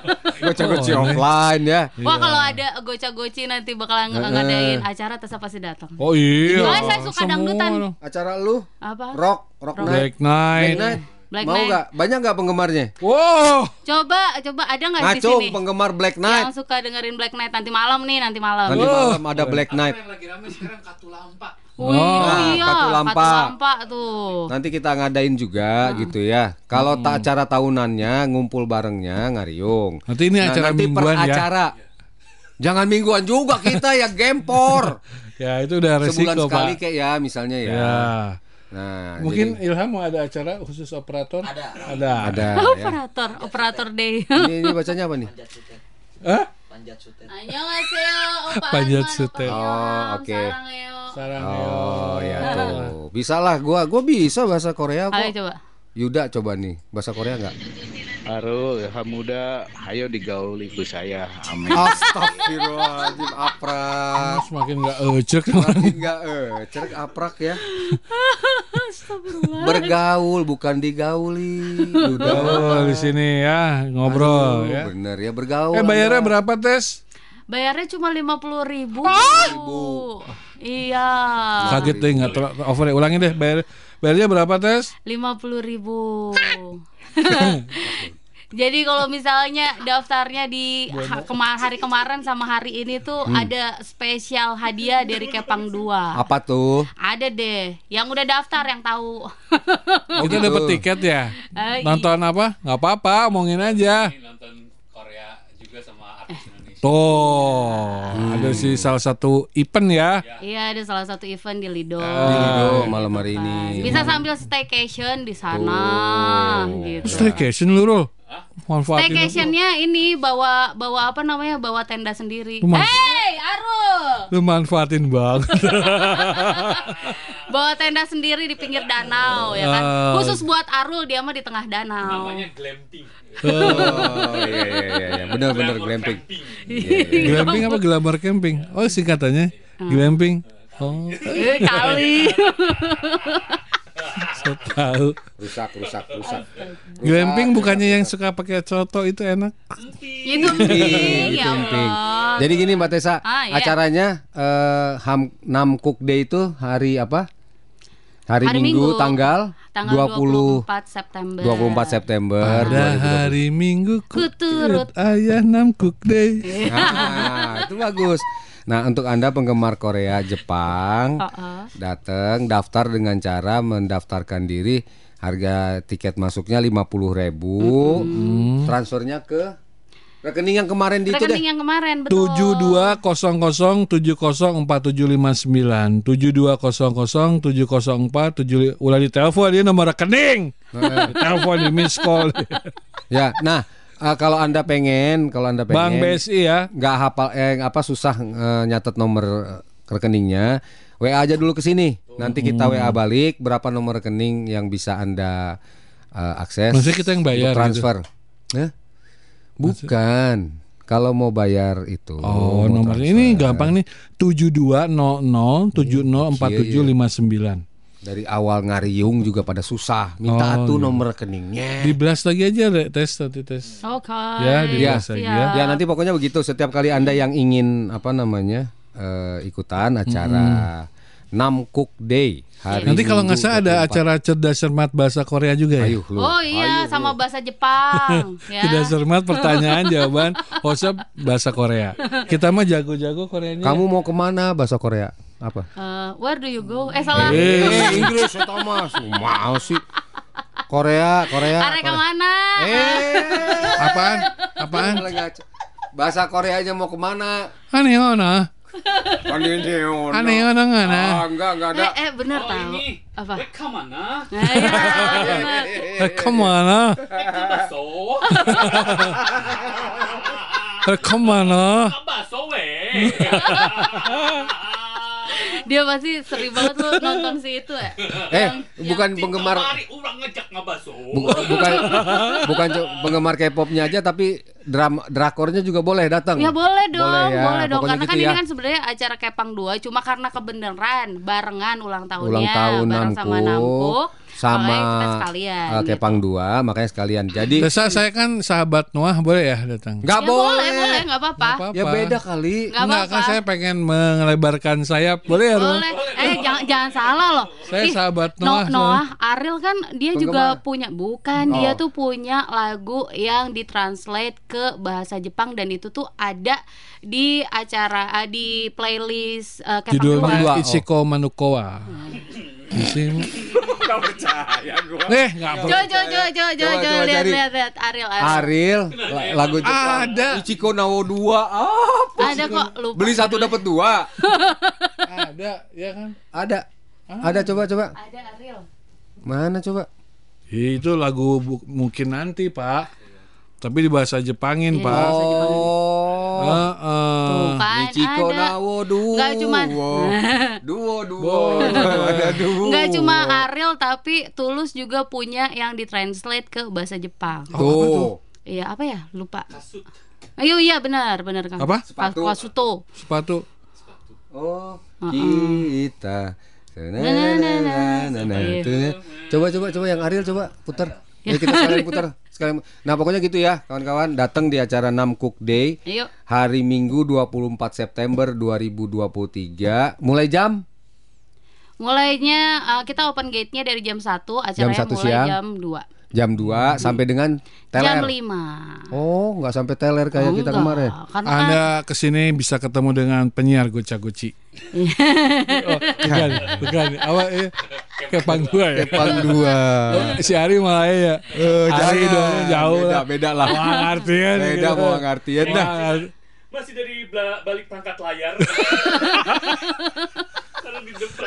Gocak-goci Oh, offline ya. Wah kalau ada goca-goci nanti bakalan ng- ngadain acara Tessa pasti datang. Oh iya. Soalnya saya suka Semua dangdutan. Acara lu Apa? rock, rock night. Black Night. Black night. Black Mau nggak? Banyak nggak penggemarnya? Wow. Coba coba ada nggak di Ngaco sini? penggemar Black Night. Yang suka dengerin Black Night nanti malam nih nanti malam. Nanti malam ada Black Night. Yang lagi rame sekarang Katulampa. Wih, Nah, iya, Katulampa. Katulampa tuh. Nanti kita ngadain juga gitu ya. Kalau tak acara tahunannya ngumpul barengnya ngariung. Nanti ini acara nanti per mingguan ya. acara. Jangan mingguan juga kita ya gempor. Ya itu udah Sebulan resiko sekali pak. kayak ya misalnya ya. Ya. Nah, Mungkin jadi Ilham mau ada acara khusus operator? Ada. Ada. ada ya. Operator, operator day. Ini, ini bacanya apa nih? Hah? Panjat Arman, sute. Opa Oh, oke. Sarang Oh ya tuh. Bisa lah gua gua bisa bahasa Korea Ayo kok. coba. Yuda coba nih bahasa Korea nggak? Aduh, Ilham muda, ayo digauli ku saya. Amin. Astagfirullahaladzim aprak. Semakin nggak ecek. Makin nggak eh cerek aprak ya. Bergaul bukan digauli. Yuda. Oh di sini ya ngobrol Aduh, ya. Bener ya bergaul. Eh bayarnya Anda. berapa tes? Bayarnya cuma lima puluh ribu. Iya. Kaget deh nggak over ya. Ulangin deh bayar bayarnya berapa tes? Lima puluh ribu. Jadi kalau misalnya daftarnya di ha- kema- hari kemarin sama hari ini tuh Hmm. ada spesial hadiah dari Kepang 2 Apa tuh? Ada deh, yang udah daftar yang tahu. Kita gitu. dapat tiket ya. Eh, Nonton apa? Nggak apa-apa, omongin aja. Nonton Korea Tuh, ada sih salah satu event ya. Iya, ada salah satu event di Lido. Di Lido malam hari ini. Bisa sambil staycation di sana gitu. Staycation lu, Rul. Staycationnya ini bawa bawa apa namanya? Bawa tenda sendiri. Hey, Arul. Lu manfaatin banget. Bawa tenda sendiri di pinggir danau ya kan. Oh. Khusus buat Arul dia mah di tengah danau. Namanya glamping. Oh iya iya iya iya. benar benar glamping. glamping apa glamour camping? Oh, singkatannya glamping. Oh, Eh, kali. tahu. Rusak rusak rusak. Glamping bukannya yang suka pakai coto itu enak? itu itu ya. Allah. Jadi gini Mbak Tesa, Ah, iya. acaranya eh, Ham Nam Cook Day itu hari apa? Hari, Hari Minggu, Minggu. tanggal, Tanggal 20 24 September. 24 September. Pada hari Minggu Kuturut. ayah nam cook day. Nah, itu bagus. Nah, untuk Anda penggemar Korea, Jepang, Oh, datang daftar dengan cara mendaftarkan diri. Harga tiket masuknya 50.000 ribu, transfernya ke rekening yang kemarin di itu deh. Rekening yang kemarin betul. tujuh dua kosong kosong tujuh kosong empat tujuh lima sembilan tujuh dua kosong kosong tujuh kosong empat tujuh ulah ditelepon dia nomor rekening telepon di miss call Ya, nah eh, kalau anda pengen, kalau anda pengen, Bank BSI ya nggak hafal, eh apa susah eh, nyatet nomor eh, rekeningnya, WA aja dulu ke sini. Nanti kita WA balik berapa nomor rekening yang bisa anda eh, akses. Maksudnya kita yang bayar untuk transfer. Hah? Bukan. kalau mau bayar itu. Oh, nomor transfer. ini gampang nih 7200 704759. Dari awal ngariung juga pada susah. Minta Oh, tuh iya. nomor rekeningnya. Di blast lagi aja Re. tes tadi tes. Oke. Ya, di Ya, lagi ya. ya nanti pokoknya begitu. Setiap kali anda yang ingin apa namanya eh, ikutan acara Namkook Day hari Nanti kalau nggak salah ada 24. acara cerdas cermat bahasa Korea juga ya. Ayo, lu. Oh iya, sama bahasa Jepang ya. Cerdas cermat pertanyaan jawaban hostnya bahasa Korea. Kita mah jago-jago Koreanya. Kamu mau ke mana bahasa Korea? Apa? Eh, where do you go? Eh salah. Eh, Inggris ya Thomas. Mau sih. Korea, Korea. Are Korea. ke mana? Eh, Apaan? Apaan? Bahasa Korea aja mau ke mana? Aneh mana? Aneh Aneh mana ngana? Ah, enggak, enggak ada. Eh, eh bener Oh, tahu. ini. Apa? Eh, ke mana? Nah, iya, bener. Eh, ke mana? Eh, ke baso. Eh, ke mana? Ke baso, weh. Dia pasti sering banget lu nonton si itu ya. Eh, bukan penggemar Mari orang ngejak ngebaso. bu- bukan bukan penggemar K-popnya aja tapi drama drakornya juga boleh datang. Ya boleh dong, Boleh boleh, ya, dong. pokoknya Karena gitu kan ya. ini kan sebenarnya acara Kepang 2 cuma karena kebenaran barengan ulang tahunnya ulang tahun bareng sama Nampuk. Sama sekalian. gitu. Kepang 2 makanya sekalian. Jadi Desa saya kan sahabat Noah boleh ya datang? nggak Ya boleh. boleh, boleh, nggak apa-apa. Apa-apa. Ya beda kali. Nggak Enggak kan apa-apa. saya pengen melebarkan sayap. Boleh ya, Rum? Boleh. Eh jangan jangan salah loh. Saya sahabat No- Noah, Noah, Ariel kan dia juga punya bukan dia Oh. tuh punya lagu yang ditranslate ke bahasa Jepang dan itu tuh ada di acara eh, di playlist eh, Kepang Judulnya 2. Dua, oh. Ichiko Manukowa. Musim. Eh, coba coba coba coba Coba, coba coba lihat lihat lihat Ariel Ariel. Ariel la- lagu Jepang. Ada. Ichiko Nawo 2. Apa Ada kok lupa. Beli satu dapat dua. Ada, ya kan? Ada. Ada coba coba. Ada Ariel. Mana coba? Itu lagu mungkin nanti, Pak. Tapi di bahasa Jepangin, Iya, Pak. bahasa Oh. Heeh. Tuh kan ada. Nawo duo. Nggak cuman duo duo. Ada duo. Nggak cuma Ariel tapi Tulus juga punya yang ditranslate ke bahasa Jepang. Tuh. Iya apa ya? Lupa. Ayo iya benar benar kan. Apa? Sepatu. Kasuto. Sepatu. Oh, kita. Coba coba coba yang Ariel coba putar. Ya kita sekalian putar. Sekalian. Nah, pokoknya gitu ya, kawan-kawan. Datang di acara Namkook Day Ayo. hari Minggu 24 September 2023 mulai jam Mulainya eh, kita open gate-nya dari jam 1, acaranya Jam satu mulai siang. jam 2. Jam 2 sampai dengan teler. Jam 5. Oh, nggak sampai teler kayak Oh, kita enggak. kemarin. Karena kan Anda ke sini bisa ketemu dengan penyiar Goca Guci. oh, bukan, bukan. Awak ya, Kepang dua ya. Kepang dua. Si Ari malah ya. Eh, Ari dong jauh Beda, lah. beda lah. Wah, ngartian. Beda gitu. mau ngartian dah. Masih dari balik perangkat layar. Kalau di depan.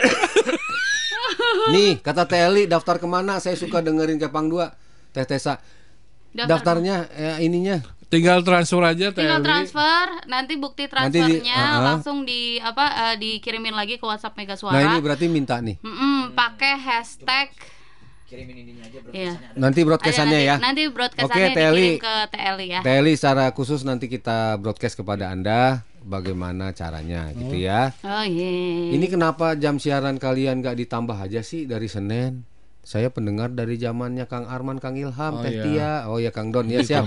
Nih, kata Teli daftar ke mana? Saya suka dengerin Kepang 2. Teh Tesa. Daftar- Daftarnya ya, ininya. Tinggal transfer aja tinggal Teli. transfer, nanti bukti Nanti di- transfernya uh-uh. langsung di apa eh, dikirimin lagi ke WhatsApp Mega Suara. Nah, ini berarti minta nih. Mm-mm, pakai hashtag Kirimin ininya aja Iya. Nanti broadcastannya ya. nanti, nanti broadcastannya Oke, Teli. dikirim ke TLI ya. Teli secara khusus nanti kita broadcast kepada Anda bagaimana caranya gitu ya. Oh iya. Ini kenapa jam siaran kalian gak ditambah aja sih dari Senin? Saya pendengar dari zamannya Kang Arman, Kang Ilham, Oh, Teh iya. Tia. Oh ya Kang Don ya siap.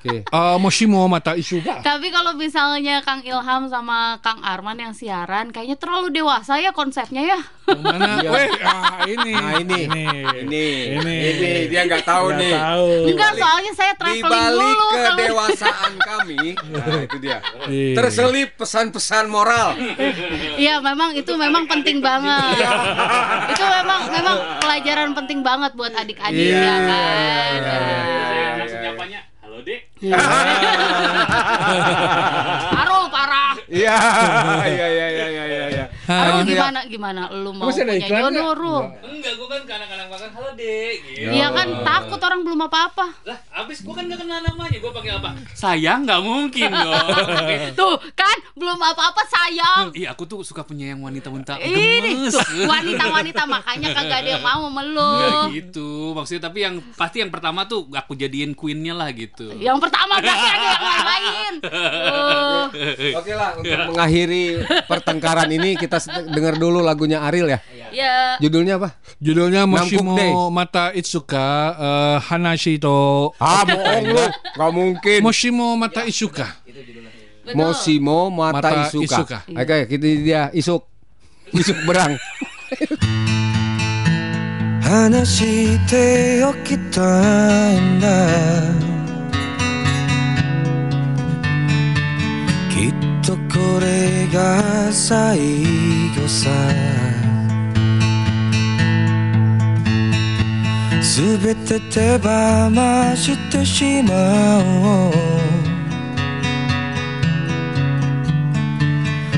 Oke. Eh, Moshimo mata isuga. Tapi kalau misalnya Kang Ilham sama Kang Arman yang siaran, kayaknya terlalu dewasa ya konsepnya ya. Yang mana? Iya. Weh, ah, ini. Nah, ini. Ini. Ini, Ini. ini dia nggak tahu Nggak nih. tahu. Enggak, balik- soalnya saya Di traveling balik dulu kalau kedewasaan kami, nah itu dia. Iya. Terselip pesan-pesan moral. Iya, memang itu memang penting banget. itu memang memang pelajaran penting banget buat adik-adik Iya, ya kan. iya, iya, Dek. Arul parah. Iya, iya, iya, iya, iya, iya. Arul gitu ya. gimana gimana lu mau punya jodoh? Rul? Enggak, gue kan ke anak-anak makan. Halo, dek gitu. Iya kan takut orang belum apa-apa. Lah, abis gua kan gak kenal namanya, gua panggil apa? Sayang nggak mungkin dong. Tuh kan belum apa-apa sayang. Iya, aku tuh suka punya yang wanita-wanita Ini gemes. tuh wanita-wanita makanya kagak ada yang mau sama lu. Gitu, maksudnya tapi yang pasti yang pertama tuh aku jadiin queennya lah gitu. Yang pertama berarti ada yang lain. Tuh. Oke lah untuk mengakhiri pertengkaran ini kita dengar dulu lagunya Ariel ya. Ya. Judulnya apa? Judulnya Nampuk Day Moshimo Mata Itsuka eh, Hanashi to Ah bohong lu, nggak mungkin. Moshimo Mata Itsuka. Mosimo mata, Mata isuka. Isuka. Oke, kita dia isuk. Isuk berang. 話しておきたいんだきっとこれが最後さ すべて手放してしまおう。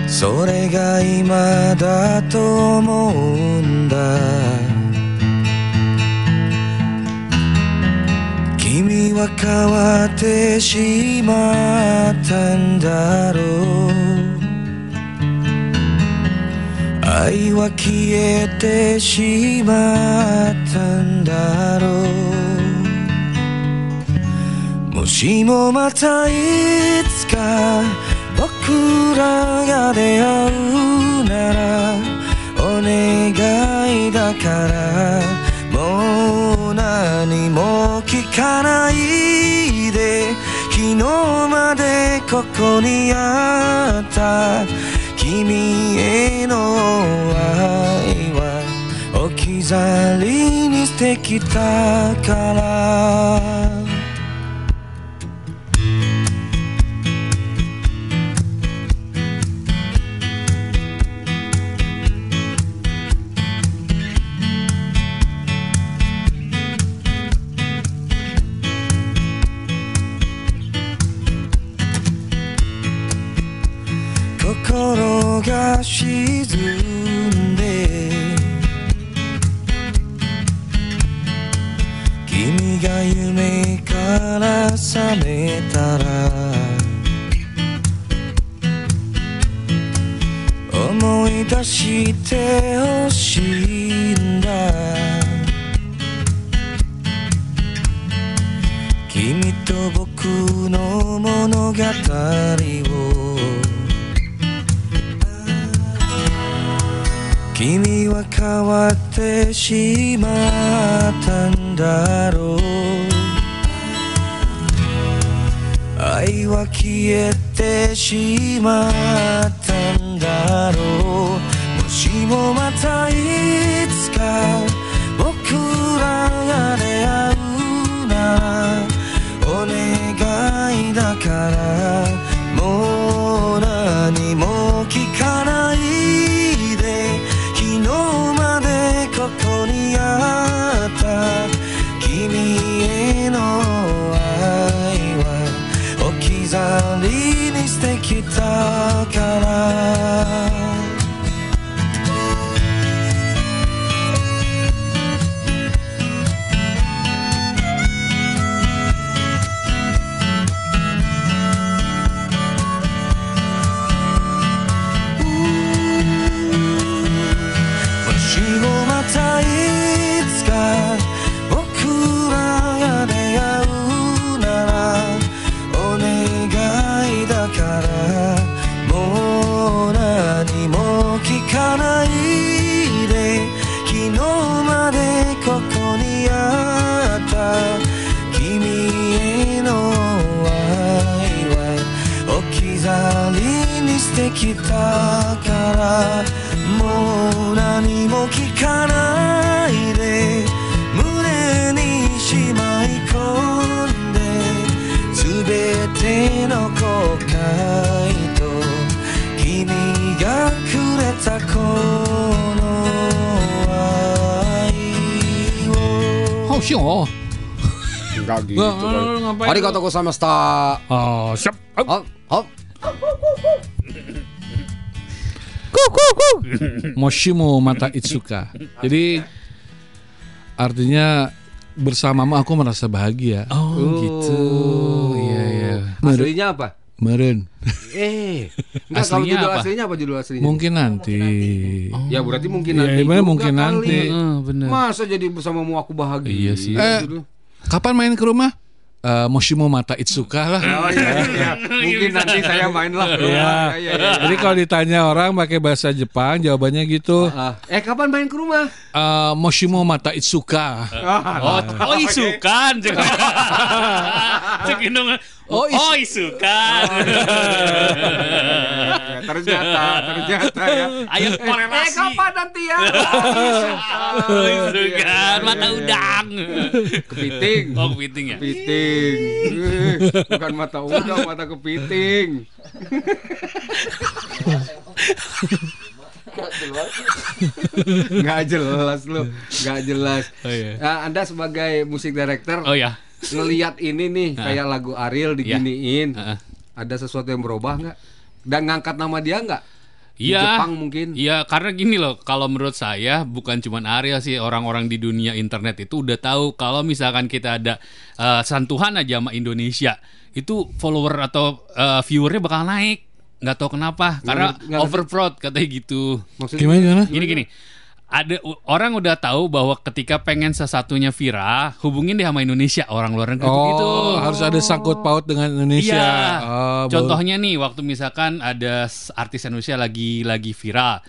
それが今だと思うんだ。君は変わってしまったんだろう。愛は消えてしまったんだろう。もしもまたいつか僕らが出会うならお願いだからもう何も聞かないで昨日までここにあった君への愛は置き去りにしてきたから。てほしいんだ。君と僕の物語を。君は変わってしまったんだろう。愛は消えてしまったんだろう。もまたいつか僕らが出会うならお願いだから Sio. Enggak gitu. Nah, Hari kata gue sama sta. Oh, siap. Hop, hop. Kuku, Moshimo mata Itsuka. Jadi artinya bersamamu aku merasa bahagia. Oh, oh gitu. Iya, iya. Aslinya apa? Meren. Eh, enggak kalau Aslinya judul apa? aslinya apa judul aslinya? Mungkin nanti. Ya berarti mungkin Ya, nanti. juga mungkin kali. nanti. Heeh, bener. Masa jadi bersamamu aku bahagia? Iya sih. Eh, kapan main ke rumah? Eh, Moshimo Mata Itsuka lah. Oh iya, iya. Mungkin nanti saya main lah. Iya. iya, iya. Jadi kalau ditanya orang pakai bahasa Jepang, jawabannya gitu. Ah, eh kapan main ke rumah? Eh, Moshimo Mata Itsuka. Oh, oh isukan. Cek Cek indung. Oh, is- Oh, isukan. Ya, ternyata, ternyata ya. Ayo Eh, toleransi. Eh, kapan nanti ya? Oh, isukan. Mata udang. Kepiting. Oh, kepiting ya. Kepiting. Bukan mata udang, mata kepiting. Nggak jelas lu, nggak jelas. Oh, iya. Nah, anda sebagai musik director, Oh ya. Ngelihat ini nih Ah. kayak lagu Ariel Iya. diginiin, Heeh. ada sesuatu yang berubah nggak? Dan ngangkat nama dia nggak? Di Iya. Jepang mungkin. Iya, karena gini loh, kalau menurut saya bukan cuma Arya sih orang-orang di dunia internet itu udah tahu kalau misalkan kita ada eh, sentuhan aja sama Indonesia, itu follower atau eh, viewernya bakal naik. Nggak tahu kenapa, karena overproud katanya gitu. Maksudnya Gimana gimana? Gini gini. Ada orang udah tahu bahwa ketika pengen sesatunya viral, hubungin deh sama Indonesia, orang luar negeri Oh, gitu. harus ada sangkut paut dengan Indonesia. Iya. Oh, baru- Contohnya nih waktu misalkan ada artis Indonesia lagi lagi viral.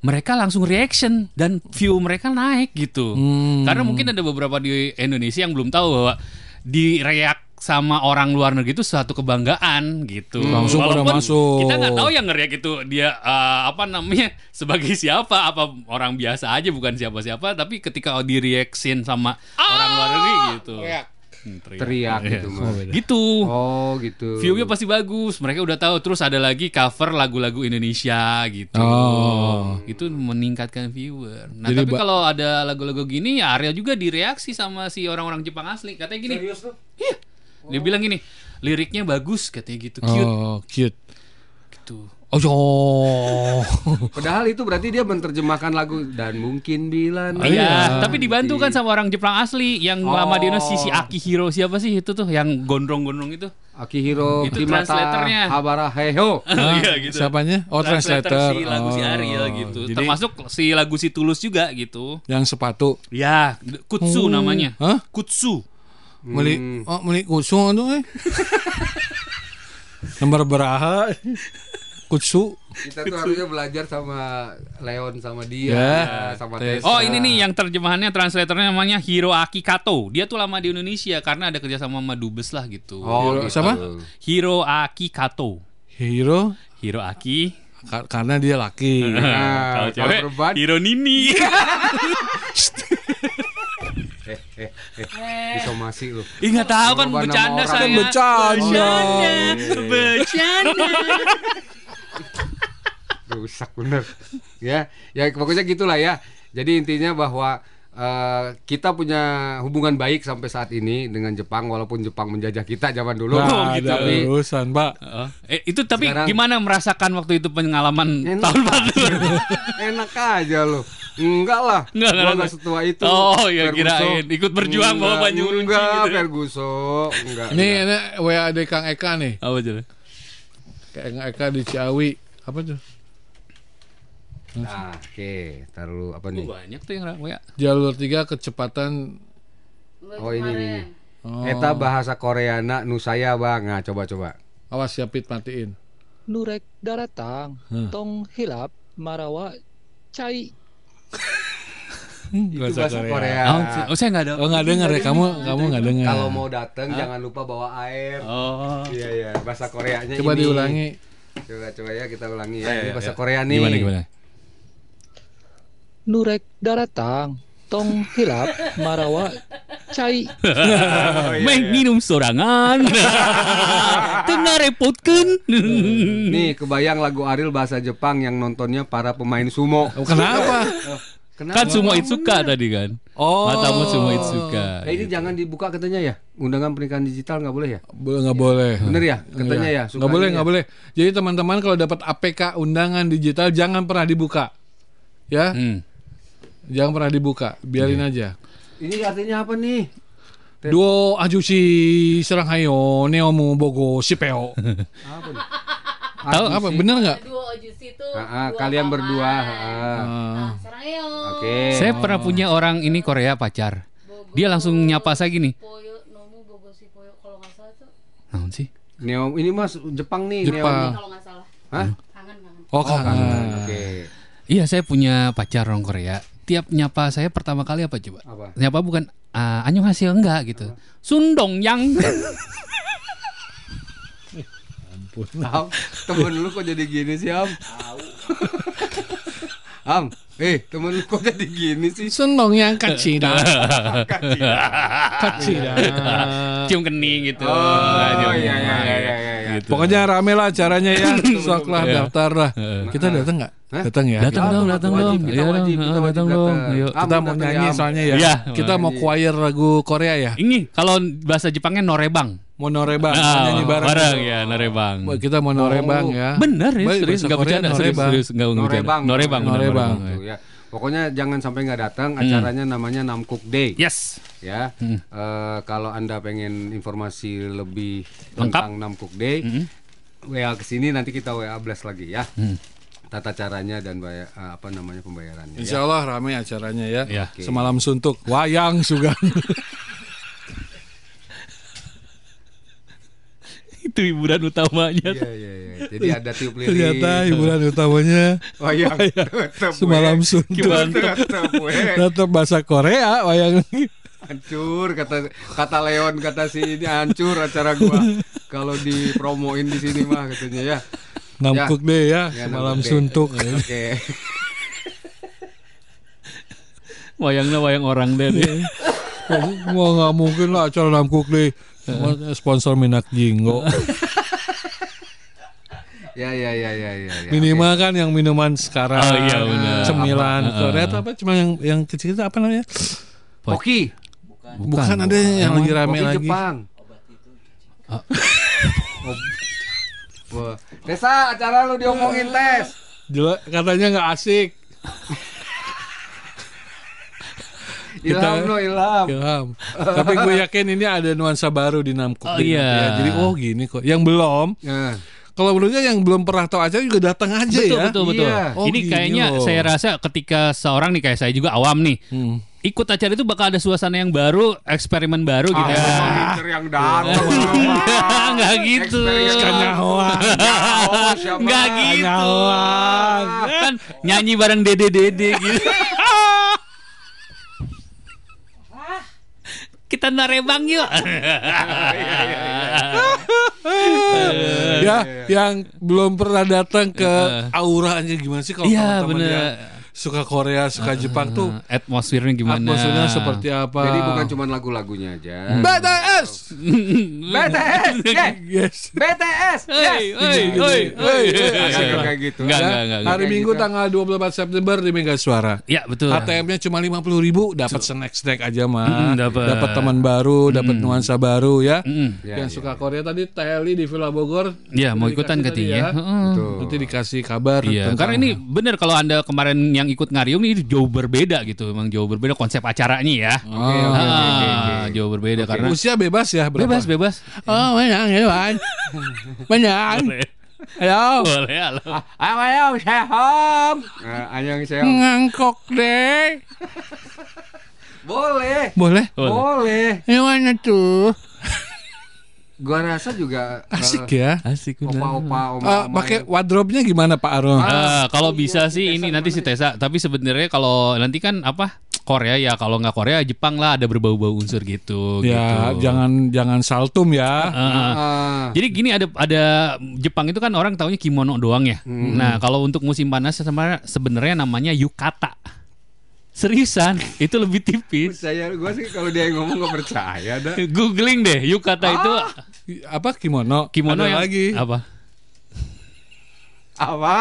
Mereka langsung reaction dan view mereka naik gitu. Hmm. Karena mungkin ada beberapa di Indonesia yang belum tahu bahwa di react sama orang luar negeri itu suatu kebanggaan gitu. Langsung pada Walaupun masuk. Kita nggak tahu yang ngeriak itu dia eh, apa namanya sebagai siapa, apa orang biasa aja bukan siapa-siapa, tapi ketika di reaction sama orang luar negeri gitu. Hmm, Teriak Iya. gitu, Mas. Gitu. Oh gitu. View-nya pasti bagus. Mereka udah tahu. Terus ada lagi cover lagu-lagu Indonesia gitu. Oh. Itu meningkatkan viewer. Nah, Jadi tapi kalau ada lagu-lagu gini ya Arya juga direaksi sama si orang-orang Jepang asli. Katanya gini. Serius? Iya. Dia bilang gini, liriknya bagus katanya gitu, cute Oh, cute. gitu. Oh, yo. Padahal itu berarti dia menerjemahkan lagu dan mungkin bila Iya, iya. tapi dibantu kan sama orang Jepang asli yang Oh. lama di Indonesia si Akihiro siapa sih itu tuh yang gondrong-gondrong itu? Akihiro Itu Kimata translatornya. Habara Heho. Iya gitu. Siapanya? Oh, translator. si lagu si Oh, Ariel gitu. jadi- Termasuk si lagu si Tulus juga gitu. Yang sepatu. Ya, Kutsu Hmm. namanya. Hah? Kutsu. Meli, oh, meli kusung tuh eh. Nomor beraha. Kutsu. Kita tuh harusnya belajar sama Leon sama dia, Ya. sama Tes. Tessa. Oh ini nih yang terjemahannya translatornya namanya Hiroaki Kato. Dia tuh lama di Indonesia karena ada kerja sama sama Dubes lah gitu. Oh, Hiro- gitu. siapa? Hiroaki Kato. Hero Hiroaki. ka- karena dia laki. Nah, Kalau kalau cewek Hiro Nini. eh, eh, eh, disomasi lu. Ih nggak tahu kan bercanda saya. Kan bercanda. Bercanda. Bercanda. rusak bener ya ya pokoknya gitulah ya jadi intinya bahwa eh, kita punya hubungan baik sampai saat ini dengan Jepang walaupun Jepang menjajah kita zaman dulu Nah, gitu. tapi urusan, Pak. Oh, eh, itu tapi Sekarang- gimana merasakan waktu itu pengalaman Enak. tahun baru? enak aja lo enggak lah Enggak, gua enggak, setua itu Oh, ya, Ferguson. kirain. Ikut berjuang bawa baju runci enggak gitu ya. Ferguson enggak Ini, enggak. ini WA dari Kang Eka nih. Apa jadi? Kang Eka di Ciawi. Apa tuh? nah oke taruh apa nih Banyak tuh yang ya. Jalur 3 kecepatan oh ini nih Oh. Eta bahasa Koreana nu saya bang nah coba coba Awas siapit matiin. Nurek daratang, Hmm. tong hilap, marawa, cai. Itu bahasa Korea, Oh, saya nggak ada. Oh nggak denger ya kamu kamu nggak denger. Kalau mau datang jangan lupa bawa air. Oh. Iya iya, bahasa Koreanya Coba ini. diulangi. Coba coba ya kita ulangi ya. Ya, ini ya, bahasa ya. Korea nih. Gimana gimana? Nurek daratang, tong hilap, marawa, cai. Oh, iya, Main iya. minum sorangan. Tengah repotkan. Nih kebayang lagu Ariel bahasa Jepang yang nontonnya para pemain sumo. Oh, kenapa? Kenapa? Kan semua Itsuka tadi kan. Oh. Matamu semua Itsuka. Eh, ini jangan dibuka katanya ya. Undangan pernikahan digital nggak boleh ya? Bo- nggak boleh. Bener ya? Katanya Iya. ya. suka Nggak boleh, nggak ya. boleh. Jadi teman-teman kalau dapat APK undangan digital jangan pernah dibuka. Ya, Hmm. Jangan pernah dibuka. Biarin aja. Ini artinya apa nih? Duo ajusi serang hayo neomu bogo sipeo. Apa nih? Tahu apa bener nggak? Duo Ojusi itu Ah, ah, kalian berdua. ah. Serang. Oke. Saya pernah punya orang ini Korea pacar. Dia langsung nyapa saya gini. Poyo nomu bogo si poyo kalau nggak salah tuh. Naon sih? Neo ini Mas Jepang nih, Jepang. Neo. Kalau nggak salah. Hah? Kangen kangen. Oh, kangen. Oke. Iya, saya punya pacar orang Korea. Tiap nyapa saya pertama kali apa coba? Apa? Nyapa bukan ah, anyong hasil enggak gitu. Sundong yang. Am, temen lu kok jadi gini sih, Am? Am, eh, temen lu kok jadi gini sih? Senong yang kecil dah. Kacida. Kacida. Cium kening gitu. Oh, cium iya, iya, kening. iya, iya, iya. Gitu. Pokoknya rame lah acaranya ya. Sok lah Iya. daftar lah. Kita datang nggak? Datang ya. Datang dong, datang dong. kita Iya wajib, kita wajib datang dong. Kita mau nyanyi ya, soalnya ya. Iya. Kita mau choir lagu Korea ya. Ini kalau bahasa Jepangnya norebang. Mau norebang, mau Ah, nyanyi bareng. bareng ya, norebang. Kita mau norebang ya. Bener ya, serius nggak bercanda, serius, norebang. nggak bercanda. Norebang, Norebang, bener, Norebang. Gitu ya. Pokoknya jangan sampai nggak datang. Acaranya namanya Namcook Day. Yes. Ya, Hmm. Eh, kalau anda pengen informasi lebih Lengkap. tentang Namcook Day, Hmm. WA ke sini nanti kita WA blast lagi ya. Hmm. Tata caranya dan bayar, eh, apa namanya pembayarannya. Insya ya. Allah ramai acaranya ya. Iya. Oke. Semalam suntuk, wayang sugan. Itu hiburan utamanya. Iya iya iya. Jadi ada tiup lilin. Ternyata hiburan utamanya Wayang. wayang. Semalam suntuk. Tetap bahasa Korea wayang. hancur kata kata Leon kata si ini hancur acara gua kalau dipromoin di sini mah katanya ya Nampuk deh ya, Ya, semalam suntuk. oke Wayangnya wayang orang deh. deh. Mau nggak mungkin lah acara nampuk deh. Sponsor Minak Jinggo. ya ya ya ya ya, ya. Minimal kan yang minuman sekarang. Oh, iya, benar. Cemilan Apa? Korea itu apa? Cuma yang yang kecil itu apa namanya? Oki Bukan, ada yang lagi rame Kopi lagi. Jepang. Tesa acara lu diomongin tes Jelek, katanya nggak asik. ilham lo ilham Ilham. Tapi gue yakin ini ada nuansa baru di Namcook. Oh, iya. ya. Jadi oh gini kok. Yang belum, Nah, kalau menurutnya yang belum pernah tahu aja juga datang aja Betul, ya. betul, betul. Iya. Oh, Ini kayaknya loh. saya rasa ketika seorang nih kayak saya juga awam nih, Hmm. ikut acara itu bakal ada suasana yang baru, eksperimen baru gitu ya. Pinter yang datang Enggak gitu. Kanyahoa. Enggak gitu. Kan nyanyi bareng Dede Dede gitu. Kita narebang yuk. ya, yang belum pernah datang ke auranya gimana sih kalau Iya, yang suka Korea, suka Jepang tuh Atmosfernya gimana? atmosfernya seperti apa? jadi bukan cuma lagu-lagunya aja BTS. BTS yeah. Yes. BTS yes hei, hei. Agak kayak gitu Enggak, Ya, enggak, enggak. Hari Minggu gitu. tanggal 24 September di Mega Suara. Ya, betul. ATM-nya cuma 50 ribu, dapat snack-snack aja mah, dapat. dapat teman baru, dapat nuansa baru ya. Ya, yang ya. suka Korea tadi Teli di Villa Bogor. Iya, mau ikutan katanya. ya. Nanti dikasih kabar. Iya, karena ini bener kalau anda kemarin yang ikut ngariung ini jauh berbeda gitu, memang jauh berbeda konsep acaranya ya. Oke, oke, oke, oke, oke. Ah, jauh berbeda karena usia bebas ya berapa? bebas bebas. Oh banyak ya Wan. banyak. Boleh, Halo. boleh, halo. ayo seham nah, ayang seham Ngangkok deh. boleh Boleh. Boleh. Yang mana tuh? Gua rasa juga Asik eh, ya. Asik opa-opa Eh, oma-oma pakai wardrobe-nya gimana Pak Aro? Ah, kalau bisa sih ini nanti si Tessa, tapi sebenarnya kalau nanti kan apa Korea ya kalau nggak Korea Jepang lah ada berbau-bau unsur gitu. ya, gitu. jangan jangan saltum ya. Ah. Ah, Jadi gini ada ada Jepang itu kan orang taunya kimono doang ya. Hmm. Nah kalau untuk musim panas sebenarnya sebenarnya namanya yukata. Seriusan itu lebih tipis. saya gua sih kalau dia yang ngomong nggak percaya dah Googling deh yukata itu Apa kimono? kimono Ada yang lagi. apa? apa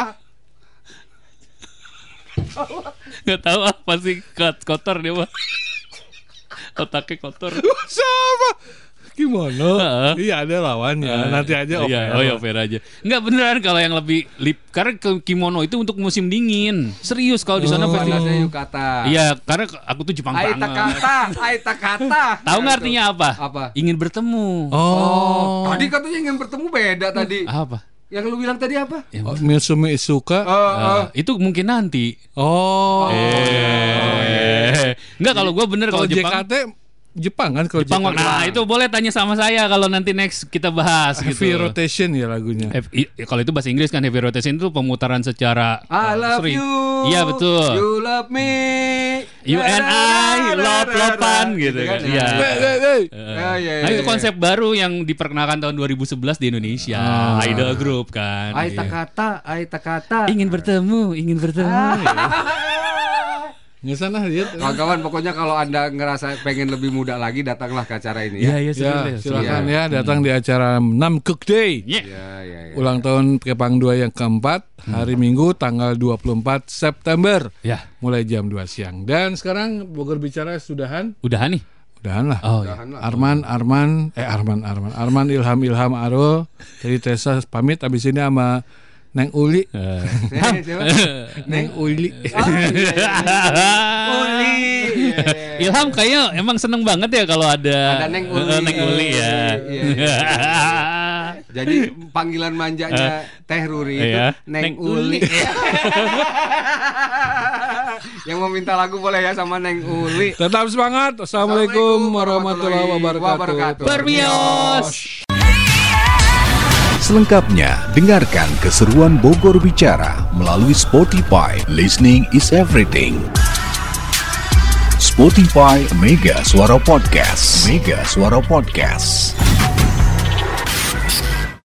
Gak tahu apa sih kot- kotor dia mah. Otaknya kotor. Sama. Kimono. Iya ada lawannya. Nanti aja iya, air. oh ya fair aja. Enggak beneran kalau yang lebih lip karena ke kimono itu untuk musim dingin. Serius kalau di sana Oh, festival. panasnya yukata. Iya, karena aku tuh Jepang Aita banget. kata, aita kata. Tahu nggak artinya apa? Apa? Ingin bertemu. Oh. Tadi katanya ingin bertemu beda tadi. Apa? Yang lu bilang tadi apa? Oh, Mitsumi Isuka. Eh, itu mungkin nanti. Oh. Eh. Enggak kalau gue bener kalau Kalau Jepang. JKT Jepang kan kalau Jepang, JKT. nah itu boleh tanya sama saya kalau nanti next kita bahas Heavy gitu. rotation ya lagunya. Heavy- i- kalau itu bahasa Inggris kan heavy rotation itu pemutaran secara I love sering. you. Iya betul. You love me. You and I love lopan gitu kan. Iya. Eh, Ah, iya, Nah iya, itu iya. konsep baru yang diperkenalkan tahun 2011 di Indonesia. Ah. Idol group kan. Aita kata, aita kata. Ingin bertemu, ingin bertemu. Nggak sana lihat. Kawan-kawan pokoknya kalau anda ngerasa pengen lebih muda lagi datanglah ke acara ini Iya, ya. iya, Ya, serius. silakan Iya. ya datang di acara 6 Cook Day. Iya. Iya, iya, iya. Ulang tahun Kepang 2 yang keempat hari Minggu tanggal 24 September Ya, mulai jam 2 siang. Dan sekarang Bogor bicara sudahan. udahan nih. Udahan lah. Oh, iya. Arman, Arman, eh Arman, Arman, Arman, Ilham, Ilham, Arul, jadi Tessa pamit abis ini sama Neng Uli. Eh. Eh? Neng Uli. Uli. Ilham kayaknya emang seneng banget ya kalau ada Ada Neng Uli. Eh, Neng Uli ya. Iya, Jadi panggilan manjanya Teh Ruri itu Iya. Neng, Neng Uli. Yang mau minta lagu boleh ya sama Neng Uli. Tetap semangat. Assalamualaikum warahmatullahi wabarakatuh. Bermios. Selengkapnya, dengarkan keseruan Bogor Bicara melalui Spotify. Listening is everything. Spotify Mega Suara Podcast. Mega Suara Podcast.